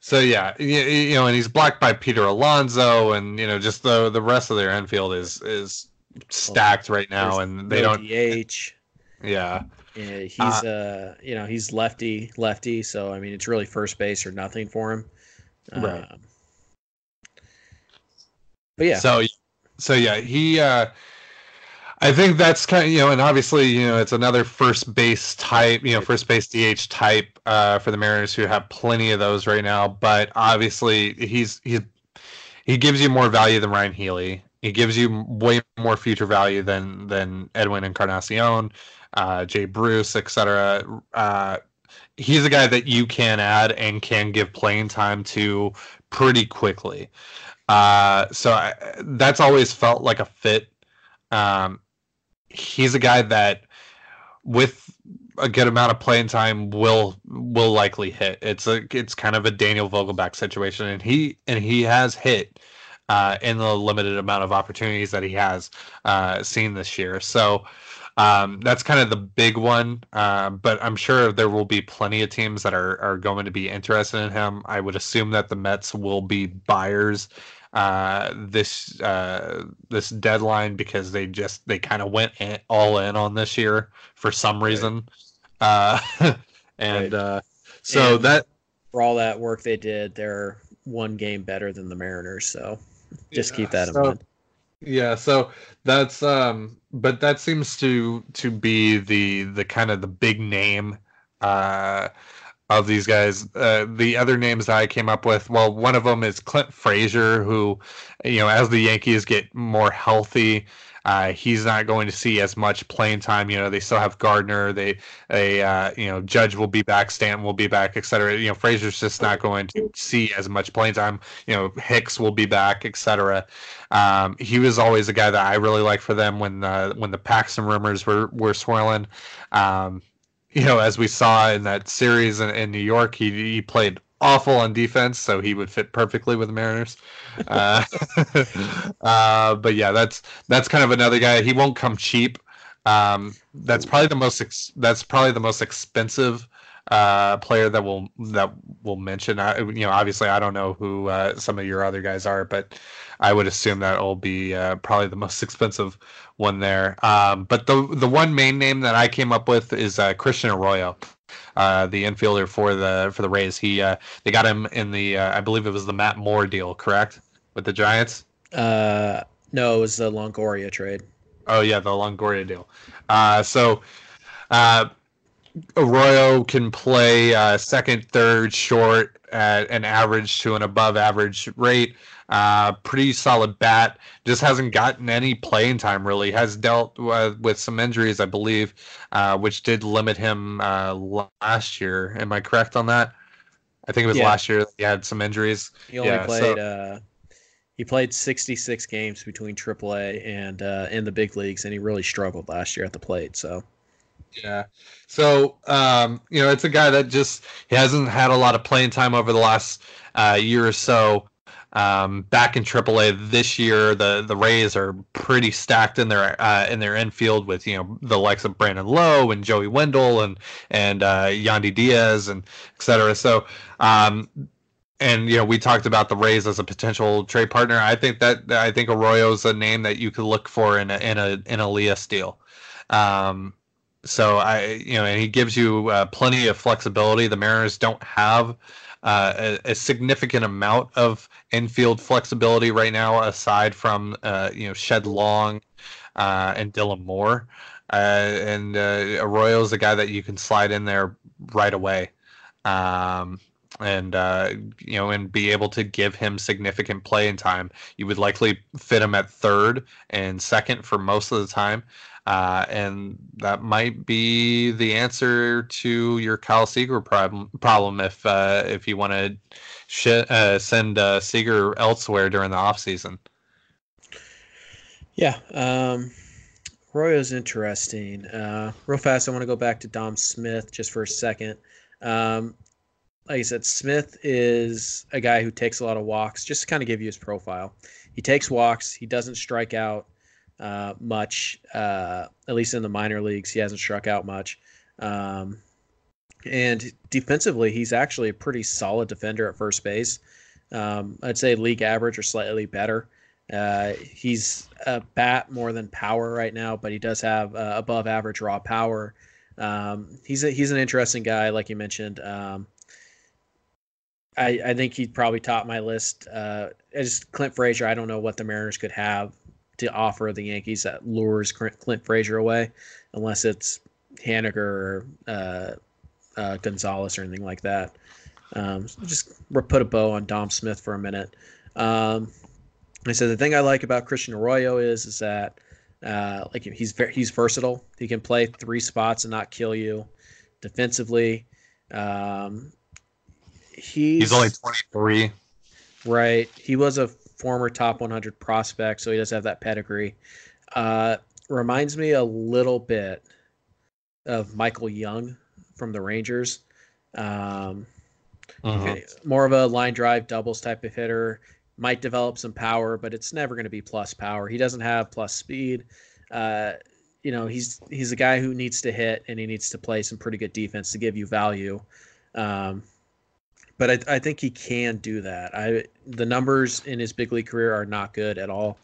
so yeah, you, you know, and he's blocked by Peter Alonso, and you know, just the the rest of their infield is is stacked right now, and they no don't. DH. Yeah, Yeah, he's uh, you know he's lefty lefty, so I mean it's really first base or nothing for him. Right. Um, but yeah, So so yeah, he. uh I think that's kind of you know, and obviously you know it's another first base type, you know, first base DH type uh, for the Mariners who have plenty of those right now. But obviously he's he's he gives you more value than Ryon Healy. He gives you way more future value than than Edwin Encarnacion, uh, Jay Bruce, etc. Uh, he's a guy that you can add and can give playing time to pretty quickly. Uh, so I, that's always felt like a fit. Um, he's a guy that, with a good amount of playing time, will will likely hit. It's a it's kind of a Daniel Vogelbach situation, and he and he has hit uh, in the limited amount of opportunities that he has uh, seen this year. So. Um, that's kind of the big one, uh, but I'm sure there will be plenty of teams that are, are going to be interested in him. I would assume that the Mets will be buyers uh, this uh, this deadline because they just they kind of went in, all in on this year for some reason, uh, and Right. uh, so And- that for all that work they did, they're one game better than the Mariners. So just keep that in so- mind. Yeah, so that's um but that seems to to be the the kind of the big name uh of these guys. Uh the other names I came up with, well one of them is Clint Frazier who you know as the Yankees get more healthy uh, he's not going to see as much playing time. You know, they still have Gardner. They, they, uh, you know, Judge will be back, Stanton will be back, et cetera. You know, Frazier's just not going to see as much playing time. You know, Hicks will be back, et cetera. Um, he was always a guy that I really liked for them when the when the Paxton rumors were were swirling. Um, you know, as we saw in that series in, in New York, he he played awful on defense, so he would fit perfectly with the Mariners. Uh, uh, but yeah, that's that's kind of another guy. He won't come cheap. Um, that's probably the most ex- that's probably the most expensive uh, player that will that will mention. I, you know, obviously, I don't know who uh, some of your other guys are, but I would assume that will be uh, probably the most expensive one there. Um, but the the one main name that I came up with is uh, Christian Arroyo. Uh, the infielder for the for the Rays, he uh, they got him in the uh, I believe it was the Matt Moore deal, correct, with the Giants. Uh, no, it was the Longoria trade. Oh yeah, the Longoria deal. Uh, so uh, Arroyo can play uh, second, third, short at an average to an above average rate. Uh, pretty solid bat. Just hasn't gotten any playing time really. Has dealt uh, with some injuries, I believe, uh, which did limit him uh, last year. Am I correct on that? I think it was Yeah. last year that he had some injuries. He only Yeah, played. so- uh, he played 66 games between AAA and uh, in the big leagues, and he really struggled last year at the plate. So Yeah. So, um, you know, it's a guy that just he hasn't had a lot of playing time over the last uh, year or so. Um, back in AAA this year, the the Rays are pretty stacked in their uh, in their infield with you know the likes of Brandon Lowe and Joey Wendle and and uh, Yandy Diaz and et cetera. So, um, and you know we talked about the Rays as a potential trade partner. I think that I think Arroyo's a name that you could look for in a in a in a Elias deal. Um, so I, you know, and he gives you uh, plenty of flexibility. The Mariners don't have uh, a, a significant amount of infield flexibility right now, aside from uh, you know Shed Long uh, and Dylan Moore. Uh, and uh, Arroyo is a guy that you can slide in there right away, um, and you know, and be able to give him significant playing time. You would likely fit him at third and second for most of the time. Uh, and that might be the answer to your Kyle Seager problem. Problem if uh, if you want to sh- uh, send uh, Seager elsewhere during the off season. yeah, um, Arroyo's interesting. Uh, real fast, I want to go back to Dom Smith just for a second. Um, like I said, Smith is a guy who takes a lot of walks. Just to kind of give you his profile, he takes walks. He doesn't strike out uh, much. Uh, at least in the minor leagues, he hasn't struck out much. Um, And defensively, he's actually a pretty solid defender at first base. Um, I'd say league average or slightly better. Uh, he's a bat more than power right now, but he does have uh, above average raw power. Um, he's a, he's an interesting guy, like you mentioned. Um, I, I think he'd probably top my list. Uh, just Clint Frazier. I don't know what the Mariners could have to offer the Yankees that lures Clint Frazier away, unless it's Haniger or uh, uh, Gonzalez or anything like that. Um, so just put a bow on Dom Smith for a minute. Um, I said the thing I like about Christian Arroyo is is that uh, like he's very he's versatile. He can play three spots and not kill you. Defensively, um, he's, he's only 23. Right. He was a former top 100 prospect, so he does have that pedigree. Uh, reminds me a little bit of Michael Young from the Rangers. Um, uh-huh. More of a line drive doubles type of hitter. Might develop some power, but it's never going to be plus power. He doesn't have plus speed. Uh, you know, he's he's a guy who needs to hit and he needs to play some pretty good defense to give you value. Um, but I, I think he can do that. I the numbers in his big league career are not good at all,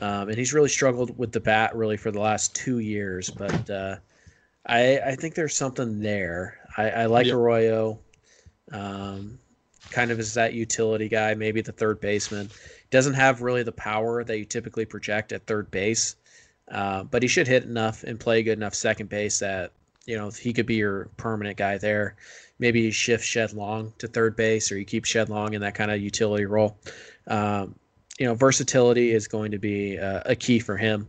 um, and he's really struggled with the bat really for the last two years. But uh, I I think there's something there. I, I like yep. Arroyo. Um, kind of as that utility guy, maybe the third baseman. Doesn't have really the power that you typically project at third base, uh, but he should hit enough and play good enough second base that you know he could be your permanent guy there. Maybe you shift Shed Long to third base, or you keep Shed Long in that kind of utility role. Um, you know, versatility is going to be uh, a key for him.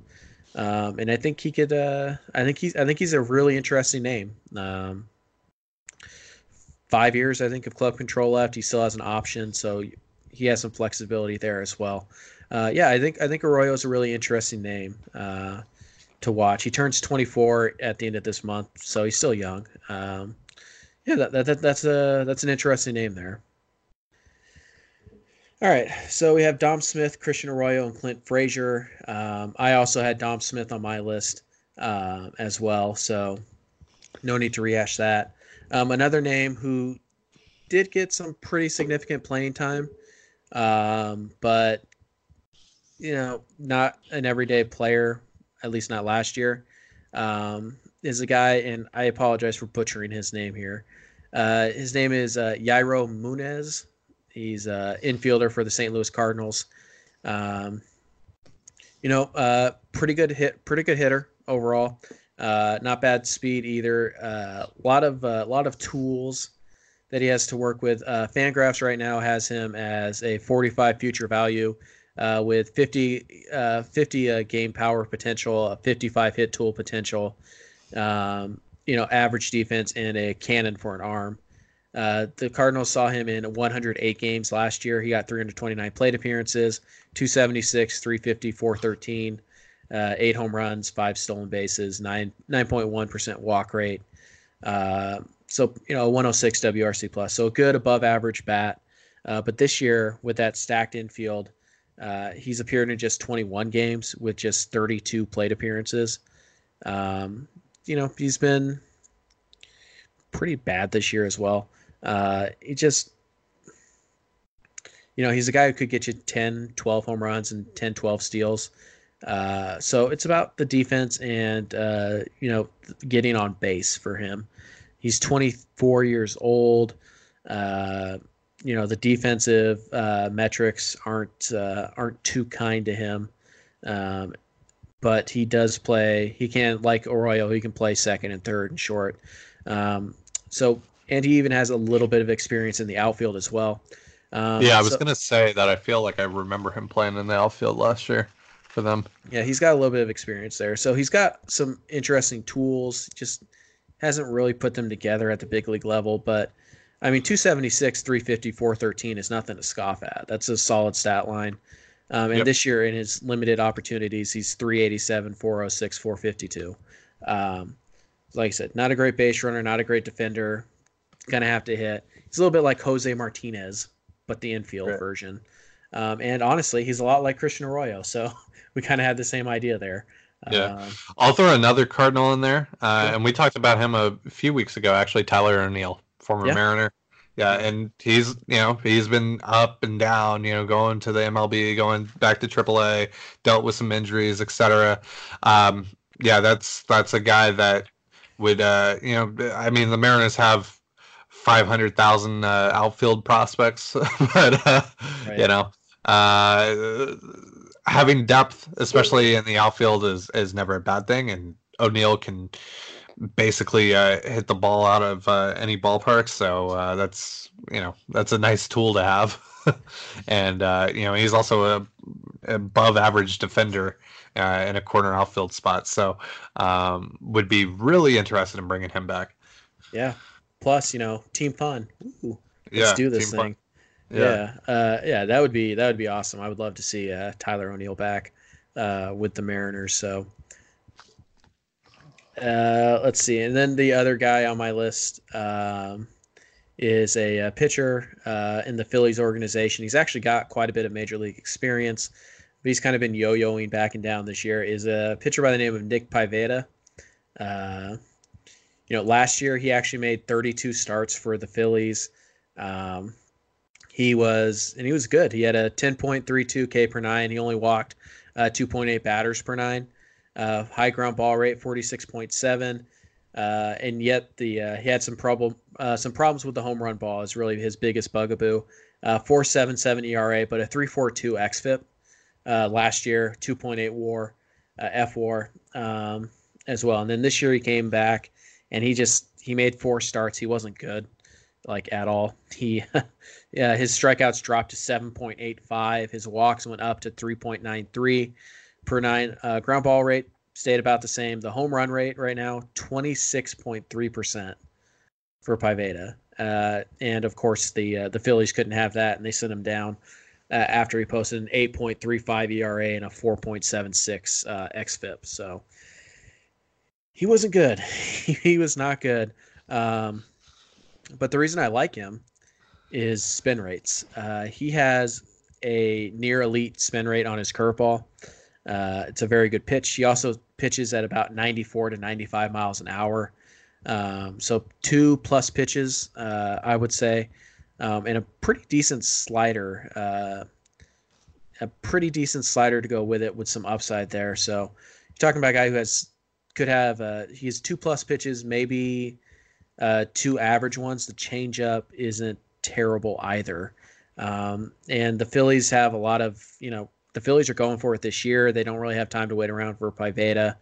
Um, and I think he could. Uh, I think he's. I think he's a really interesting name. Um, five years, I think, of club control left. He still has an option, so he has some flexibility there as well. Uh, yeah, I think I think Arroyo is a really interesting name uh, to watch. He turns 24 at the end of this month, so he's still young. Um, yeah, that, that, that, that's a that's an interesting name there. All right, so we have Dom Smith, Christian Arroyo, and Clint Frazier. Um, I also had Dom Smith on my list uh, as well, so no need to rehash that. Um, another name who did get some pretty significant playing time, um, but you know, not an everyday player, at least not last year. Um, is a guy, and I apologize for butchering his name here. Uh, his name is uh, Yairo Munez. He's an infielder for the St. Louis Cardinals. Um, you know, uh, pretty good hit, pretty good hitter overall. Uh, not bad speed either. A uh, lot of a uh, lot of tools that he has to work with. Uh, Fangraphs right now has him as a 45 future value uh, with 50 uh, 50 game power potential, 55 hit tool potential. Um, you know, average defense and a cannon for an arm. Uh, the Cardinals saw him in 108 games last year. He got 329 plate appearances, 276, 350, 413 uh, eight home runs, five stolen bases, nine nine point one percent walk rate. Uh, so you know, 106 WRC plus, so a good above average bat. Uh, but this year, with that stacked infield, uh, he's appeared in just 21 games with just 32 plate appearances. Um, you know, he's been pretty bad this year as well. Uh, he just you know, he's a guy who could get you 10, 12 home runs and 10, 12 steals. Uh, so it's about the defense and uh, you know getting on base for him. He's 24 years old. Uh, you know the defensive uh, metrics aren't uh, aren't too kind to him, um, but he does play. He can like Arroyo. He can play second and third and short. Um, so and he even has a little bit of experience in the outfield as well. Um, yeah, I was so, gonna say that. I feel like I remember him playing in the outfield last year for them. Yeah, he's got a little bit of experience there. So he's got some interesting tools. Just hasn't really put them together at the big league level. But I mean, 276, 350, 413 is nothing to scoff at. That's a solid stat line. Um, and yep. this year, in his limited opportunities, he's 387, 406, 452. Um, like I said, not a great base runner, not a great defender. Gonna have to hit. He's a little bit like Jose Martinez, but the infield right. version. Um, and honestly, he's a lot like Christian Arroyo. So we kind of had the same idea there. Yeah. Um, I'll throw another Cardinal in there, uh, and we talked about him a few weeks ago. Actually, Tyler O'Neill, former Yeah. Mariner. Yeah, and he's you know he's been up and down, you know, going to the MLB, going back to AAA, dealt with some injuries, etc. Um, yeah, that's that's a guy that would uh, you know I mean the Mariners have five hundred thousand uh, outfield prospects, but uh, Right. you know uh, having depth, especially in the outfield, is is never a bad thing, and O'Neill can basically uh, hit the ball out of uh, any ballpark. So uh, that's you know that's a nice tool to have, and uh, you know he's also a above average defender uh, in a corner outfield spot. So um, would be really interested in bringing him back. yeah. Plus, you know, team fun. Ooh, let's Yeah, do this team fun. thing. Yeah. Uh, yeah, that would be that would be awesome. I would love to see uh, Tyler O'Neill back uh, with the Mariners. So uh, let's see, and then the other guy on my list um, is a, uh pitcher uh, in the Phillies organization. He's actually got quite a bit of major league experience, but he's kind of been yo-yoing back and down this year. Is a pitcher by the name of Nick Pivetta. Uh, you know, last year he actually made 32 starts for the Phillies. Um, he was and he was good. He had a 10.32 K per nine. He only walked uh, 2.8 batters per nine. Uh, high ground ball rate 46.7. Uh, and yet the uh, he had some problem uh, some problems with the home run ball is really his biggest bugaboo. Uh, 4.77 ERA, but a 3.42 xFIP uh, last year, 2.8 WAR, F WAR um, as well. And then this year he came back and he just he made four starts. He wasn't good like at all. He yeah, his strikeouts dropped to 7.85. His walks went up to 3.93 per nine. Uh, ground ball rate stayed about the same. The home run rate right now 26.3% for Pivetta. Uh, and of course the uh, the Phillies couldn't have that and they sent him down uh, after he posted an 8.35 ERA and a 4.76 uh, xFIP. So he wasn't good. he was not good. Um, but the reason I like him is spin rates. Uh, he has a near elite spin rate on his curveball. Uh, it's a very good pitch. He also pitches at about 94 to 95 miles an hour. Um, so two plus pitches, uh, I would say, um, and a pretty decent slider. Uh, a pretty decent slider to go with it with some upside there. So you're talking about a guy who has could have uh, he has two plus pitches, maybe uh, two average ones. The changeup isn't terrible either. Um, and the Phillies have a lot of, you know, the Phillies are going for it this year. They don't really have time to wait around for Pivetta.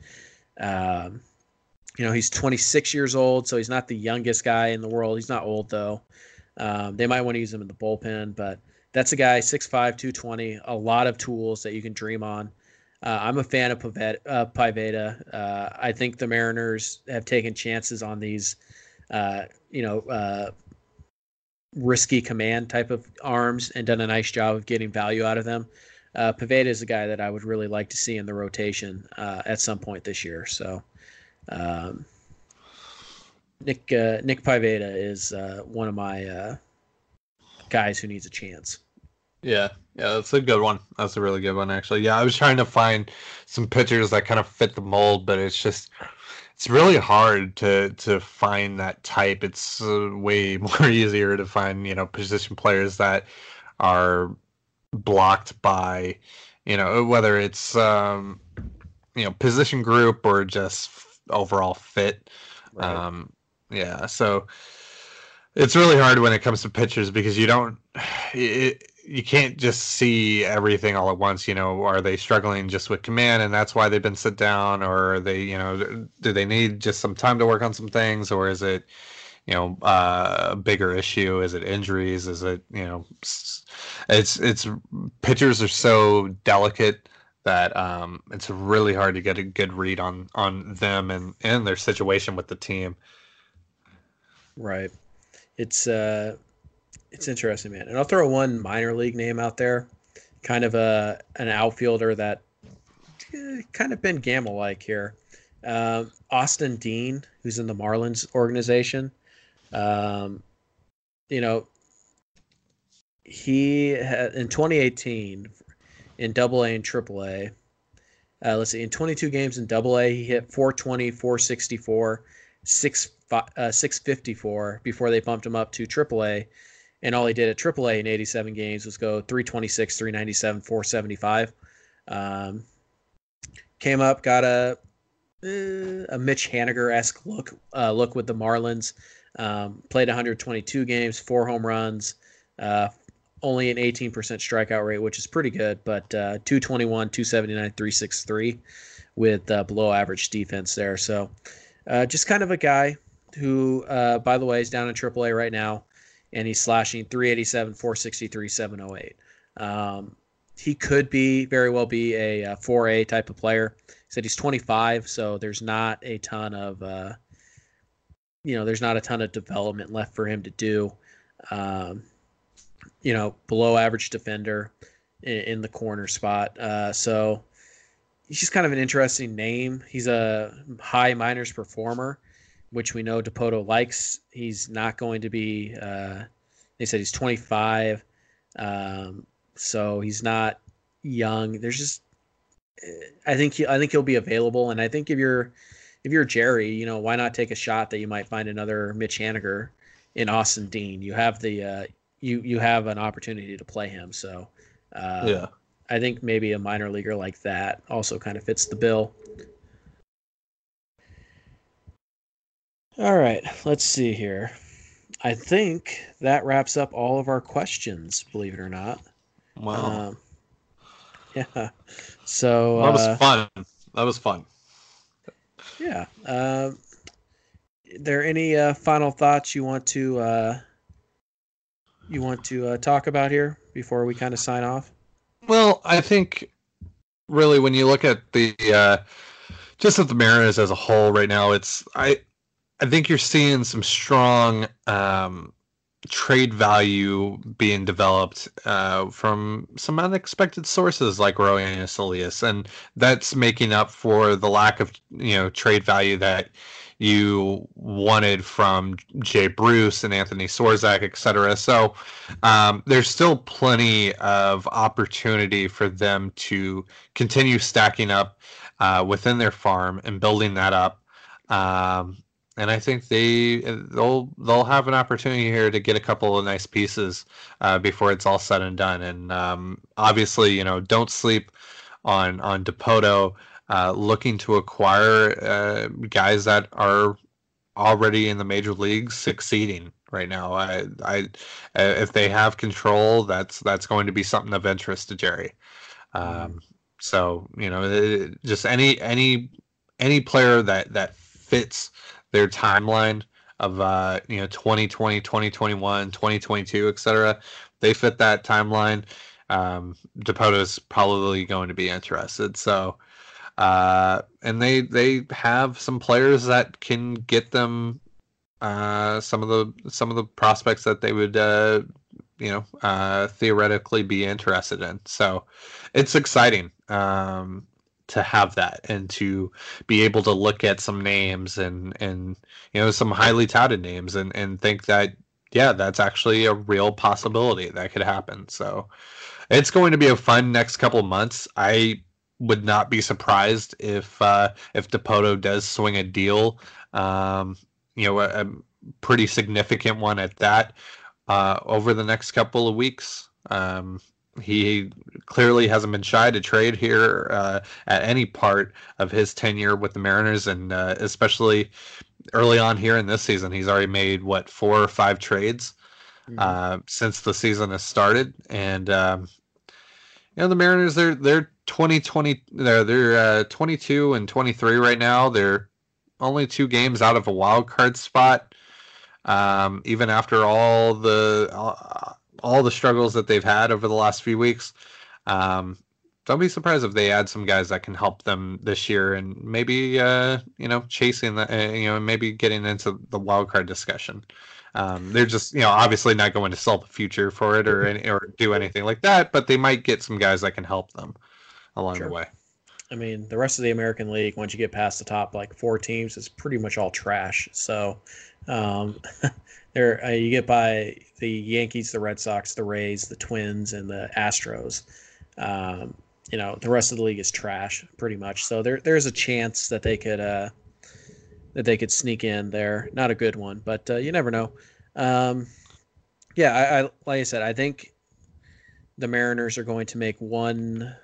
Um, you know, he's 26 years old, so he's not the youngest guy in the world. He's not old, though. Um, they might want to use him in the bullpen, but that's a guy, 6'5, 220, a lot of tools that you can dream on. Uh, I'm a fan of Pivetta. Uh. Uh, I think the Mariners have taken chances on these, uh, you know, uh, risky command type of arms and done a nice job of getting value out of them. Uh, Pivetta is a guy that I would really like to see in the rotation uh, at some point this year. So, um, Nick uh, Nick Pivetta is uh, one of my uh, guys who needs a chance. Yeah, yeah, that's a good one. That's a really good one, actually. Yeah, I was trying to find some pitchers that kind of fit the mold, but it's just it's really hard to to find that type. It's uh, way more easier to find you know position players that are blocked by you know whether it's um, you know position group or just overall fit. Um, yeah, so it's really hard when it comes to pitchers because you don't it, you can't just see everything all at once. You know, are they struggling just with command and that's why they've been sit down, or are they you know do they need just some time to work on some things, or is it you know uh, a bigger issue? Is it injuries? Is it you know it's it's pitchers are so delicate that um, it's really hard to get a good read on on them and and their situation with the team. Right. It's uh it's interesting, man. And I'll throw one minor league name out there, kind of a an outfielder that eh, kind of Ben Gamel like here. Um, Austin Dean, who's in the Marlins organization. Um, you know, he had in 2018 in Double A and Triple A. Uh, let's see, in 22 games in Double A, he hit 420, 464, 6, uh, 654 before they bumped him up to Triple A. And all he did at Triple A in 87 games was go 326, 397, 475. Um, came up, got a uh, a Mitch Haniger esque look uh, look with the Marlins. Um, played 122 games, four home runs, uh, only an 18% strikeout rate, which is pretty good, but uh, 221, 279, 363 with uh, below average defense there. So uh, just kind of a guy who, uh, by the way, is down in AAA right now, and he's slashing 387, 463, 708. Um, he could be very well be a, a 4A type of player. He said he's 25, so there's not a ton of uh, you know, there's not a ton of development left for him to do. Um, you know, below average defender in, in the corner spot. Uh, so he's just kind of an interesting name. He's a high minors performer, which we know Dipoto likes. He's not going to be. Uh, they said he's 25, um, so he's not young. There's just, I think he, I think he'll be available, and I think if you're if you're Jerry, you know, why not take a shot that you might find another Mitch Haniger in Austin Dean? You have the uh, you you have an opportunity to play him, so uh, yeah, I think maybe a minor leaguer like that also kind of fits the bill. All right, let's see here. I think that wraps up all of our questions, believe it or not. Wow. Um, yeah. So that was uh, fun. That was fun. Yeah. Um, there any uh, final thoughts you want to uh, you want to uh, talk about here before we kind of sign off? Well, I think really when you look at the uh, just at the Mariners as a whole right now, it's I I think you're seeing some strong um, trade value being developed uh, from some unexpected sources like Roenis Elias, and that's making up for the lack of you know trade value that you wanted from Jay Bruce and Anthony Swarzak, et cetera. So um, there's still plenty of opportunity for them to continue stacking up uh, within their farm and building that up. Um, and I think they they'll they'll have an opportunity here to get a couple of nice pieces uh, before it's all said and done. And um, obviously, you know, don't sleep on on Dipoto. Uh, looking to acquire uh, guys that are already in the major leagues succeeding right now. I, I, if they have control, that's that's going to be something of interest to Jerry. Um, so you know, just any any any player that that fits their timeline of uh, you know 2020 2021 2022 etc they fit that timeline um is probably going to be interested. So uh and they they have some players that can get them uh some of the some of the prospects that they would uh you know uh theoretically be interested in. So it's exciting. Um to have that and to be able to look at some names and and you know some highly touted names and and think that yeah that's actually a real possibility that could happen. So it's going to be a fun next couple months. I would not be surprised if uh if Dipoto does swing a deal. Um you know a, a pretty significant one at that uh over the next couple of weeks. Um he clearly hasn't been shy to trade here uh, at any part of his tenure with the Mariners, and uh, especially early on here in this season, he's already made what four or five trades mm-hmm. uh, since the season has started. And um, you know, the Mariners they're they're twenty twenty they're they're uh, twenty two and twenty three right now. They're only two games out of a wild card spot. Um, even after all the uh, all the struggles that they've had over the last few weeks. Um, don't be surprised if they add some guys that can help them this year and maybe uh, you know chasing the uh, you know maybe getting into the wild card discussion. Um, they're just you know obviously not going to sell the future for it or any, or do anything like that, but they might get some guys that can help them along sure. the way. I mean, the rest of the American League, once you get past the top like four teams, is pretty much all trash. So, um, there uh, you get by the Yankees, the Red Sox, the Rays, the Twins, and the Astros. Um, you know the rest of the league is trash pretty much. So there there's a chance that they could uh, that they could sneak in there. Not a good one, but uh, you never know. Um, yeah, I, I like I said, I think the Mariners are going to make one.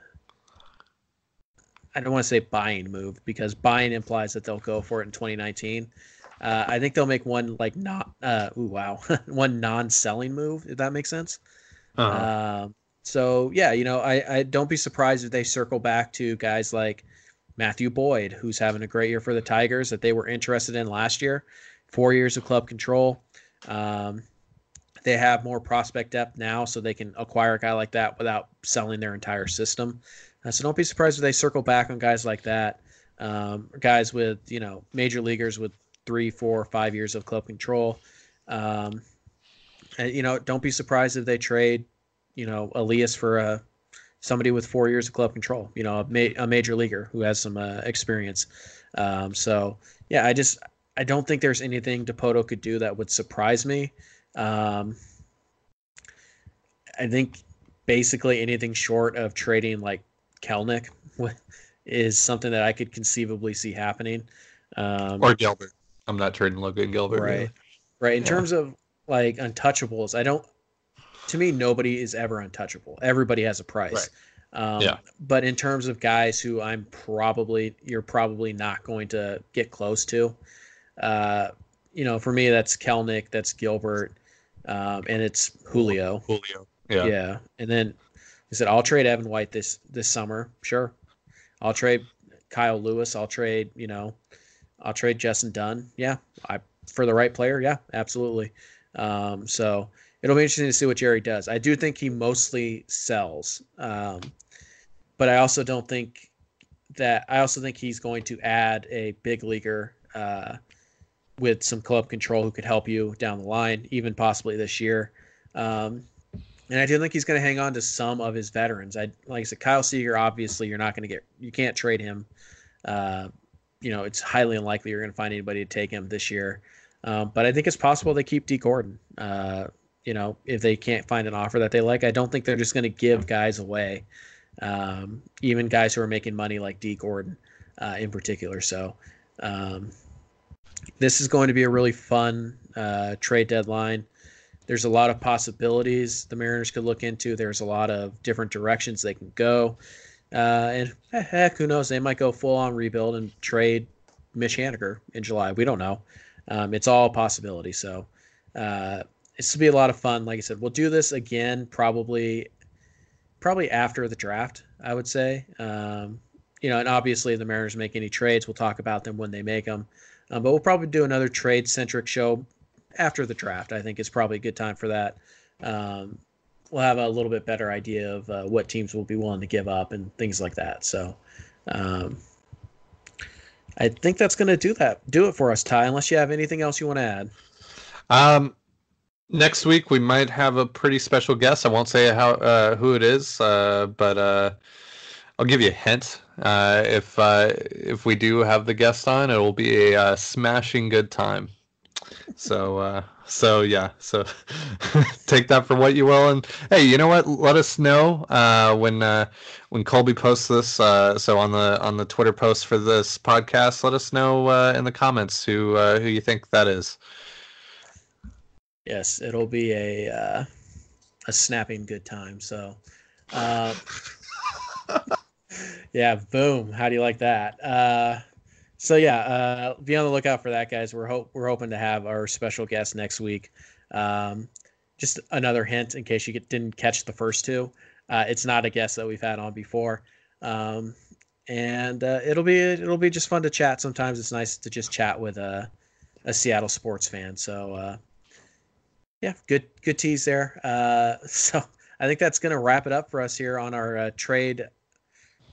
I don't want to say buying move because buying implies that they'll go for it in 2019. Uh, I think they'll make one like not. Uh, ooh, wow, one non-selling move. If that makes sense. Uh-huh. Um, so yeah, you know, I, I don't be surprised if they circle back to guys like Matthew Boyd, who's having a great year for the Tigers that they were interested in last year. Four years of club control. Um, they have more prospect depth now, so they can acquire a guy like that without selling their entire system. Uh, so don't be surprised if they circle back on guys like that, um, guys with you know major leaguers with three, four, five years of club control. Um, and, you know, don't be surprised if they trade, you know, Elias for a somebody with four years of club control. You know, a, ma- a major leaguer who has some uh, experience. Um, so yeah, I just I don't think there's anything Dipoto could do that would surprise me. Um, I think basically anything short of trading like Kelenic is something that I could conceivably see happening. Um, or Gilbert. I'm not trading Logan Gilbert. right, either. right. In Yeah. terms of like untouchables, I don't. To me, nobody is ever untouchable. Everybody has a price. Right. Um, Yeah. But in terms of guys who I'm probably you're probably not going to get close to, uh, you know, for me that's Kelenic, that's Gilbert, um, and it's Julio. Julio. Yeah. Yeah. And then I said I'll trade Evan White this this summer. Sure. I'll trade Kyle Lewis. I'll trade, you know, I'll trade Justin Dunn. Yeah. I for the right player, yeah, absolutely. Um, so it'll be interesting to see what Jerry does. I do think he mostly sells. Um, but I also don't think that I also think he's going to add a big leaguer uh, with some club control who could help you down the line, even possibly this year. Um, and I do think he's going to hang on to some of his veterans. I like I said, Kyle Seager. Obviously, you're not going to get. You can't trade him. Uh, you know, it's highly unlikely you're going to find anybody to take him this year. Um, but I think it's possible they keep Dee Gordon. Uh, you know, if they can't find an offer that they like, I don't think they're just going to give guys away. Um, even guys who are making money like Dee Gordon, uh, in particular. So. Um, this is going to be a really fun uh, trade deadline there's a lot of possibilities the Mariners could look into. There's a lot of different directions they can go. Uh, and eh, heck, who knows? They might go full on rebuild and trade Mitch Haniger in July. We don't know. Um, it's all possibility. So uh, this will be a lot of fun. Like I said, we'll do this again probably probably after the draft. I would say. Um, you know, and obviously, the Mariners make any trades, we'll talk about them when they make them. Um, but we'll probably do another trade centric show after the draft. I think it's probably a good time for that. Um, we'll have a little bit better idea of uh, what teams will be willing to give up and things like that. So, um, I think that's going to do that. Do it for us, Ty. Unless you have anything else you want to add. Um, next week we might have a pretty special guest. I won't say how uh, who it is, uh, but uh, I'll give you a hint. Uh, if uh, if we do have the guest on, it will be a uh, smashing good time. So so yeah, so take that for what you will. And hey, you know what? Let us know uh, when uh, when Colby posts this. Uh, so on the on the Twitter post for this podcast, let us know uh, in the comments who uh, who you think that is. Yes, it'll be a uh, a snapping good time. So, uh, yeah, boom. How do you like that? So yeah, uh, be on the lookout for that, guys. We're hope we're hoping to have our special guest next week. Um, just another hint in case you get, didn't catch the first two. Uh, it's not a guest that we've had on before, um, and uh, it'll be it'll be just fun to chat. Sometimes it's nice to just chat with a a Seattle sports fan. So uh, yeah, good good tease there. Uh, so I think that's to wrap it up for us here on our uh, trade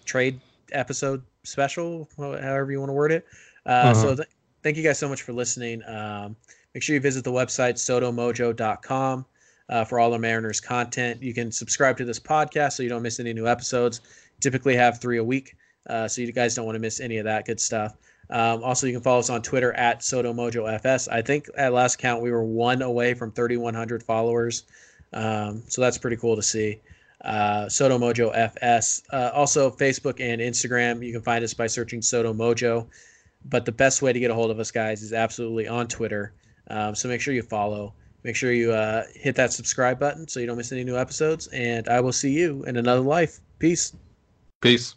trade episode special, however you want to word it. Uh, So th- thank you guys so much for listening. Um, make sure you visit the website sodomojo.com uh, for all the Mariners content. You can subscribe to this podcast so you don't miss any new episodes. Typically have three a week, uh, so you guys don't want to miss any of that good stuff. Um, also, you can follow us on Twitter at SoDoMojoFS. I think at last count we were one away from 3,100 followers, um, so that's pretty cool to see. Uh, SoDo Mojo FS. Uh, also, Facebook and Instagram. You can find us by searching SoDo Mojo. But the best way to get a hold of us, guys, is absolutely on Twitter. Um, so make sure you follow. Make sure you uh, hit that subscribe button so you don't miss any new episodes. And I will see you in another life. Peace. Peace.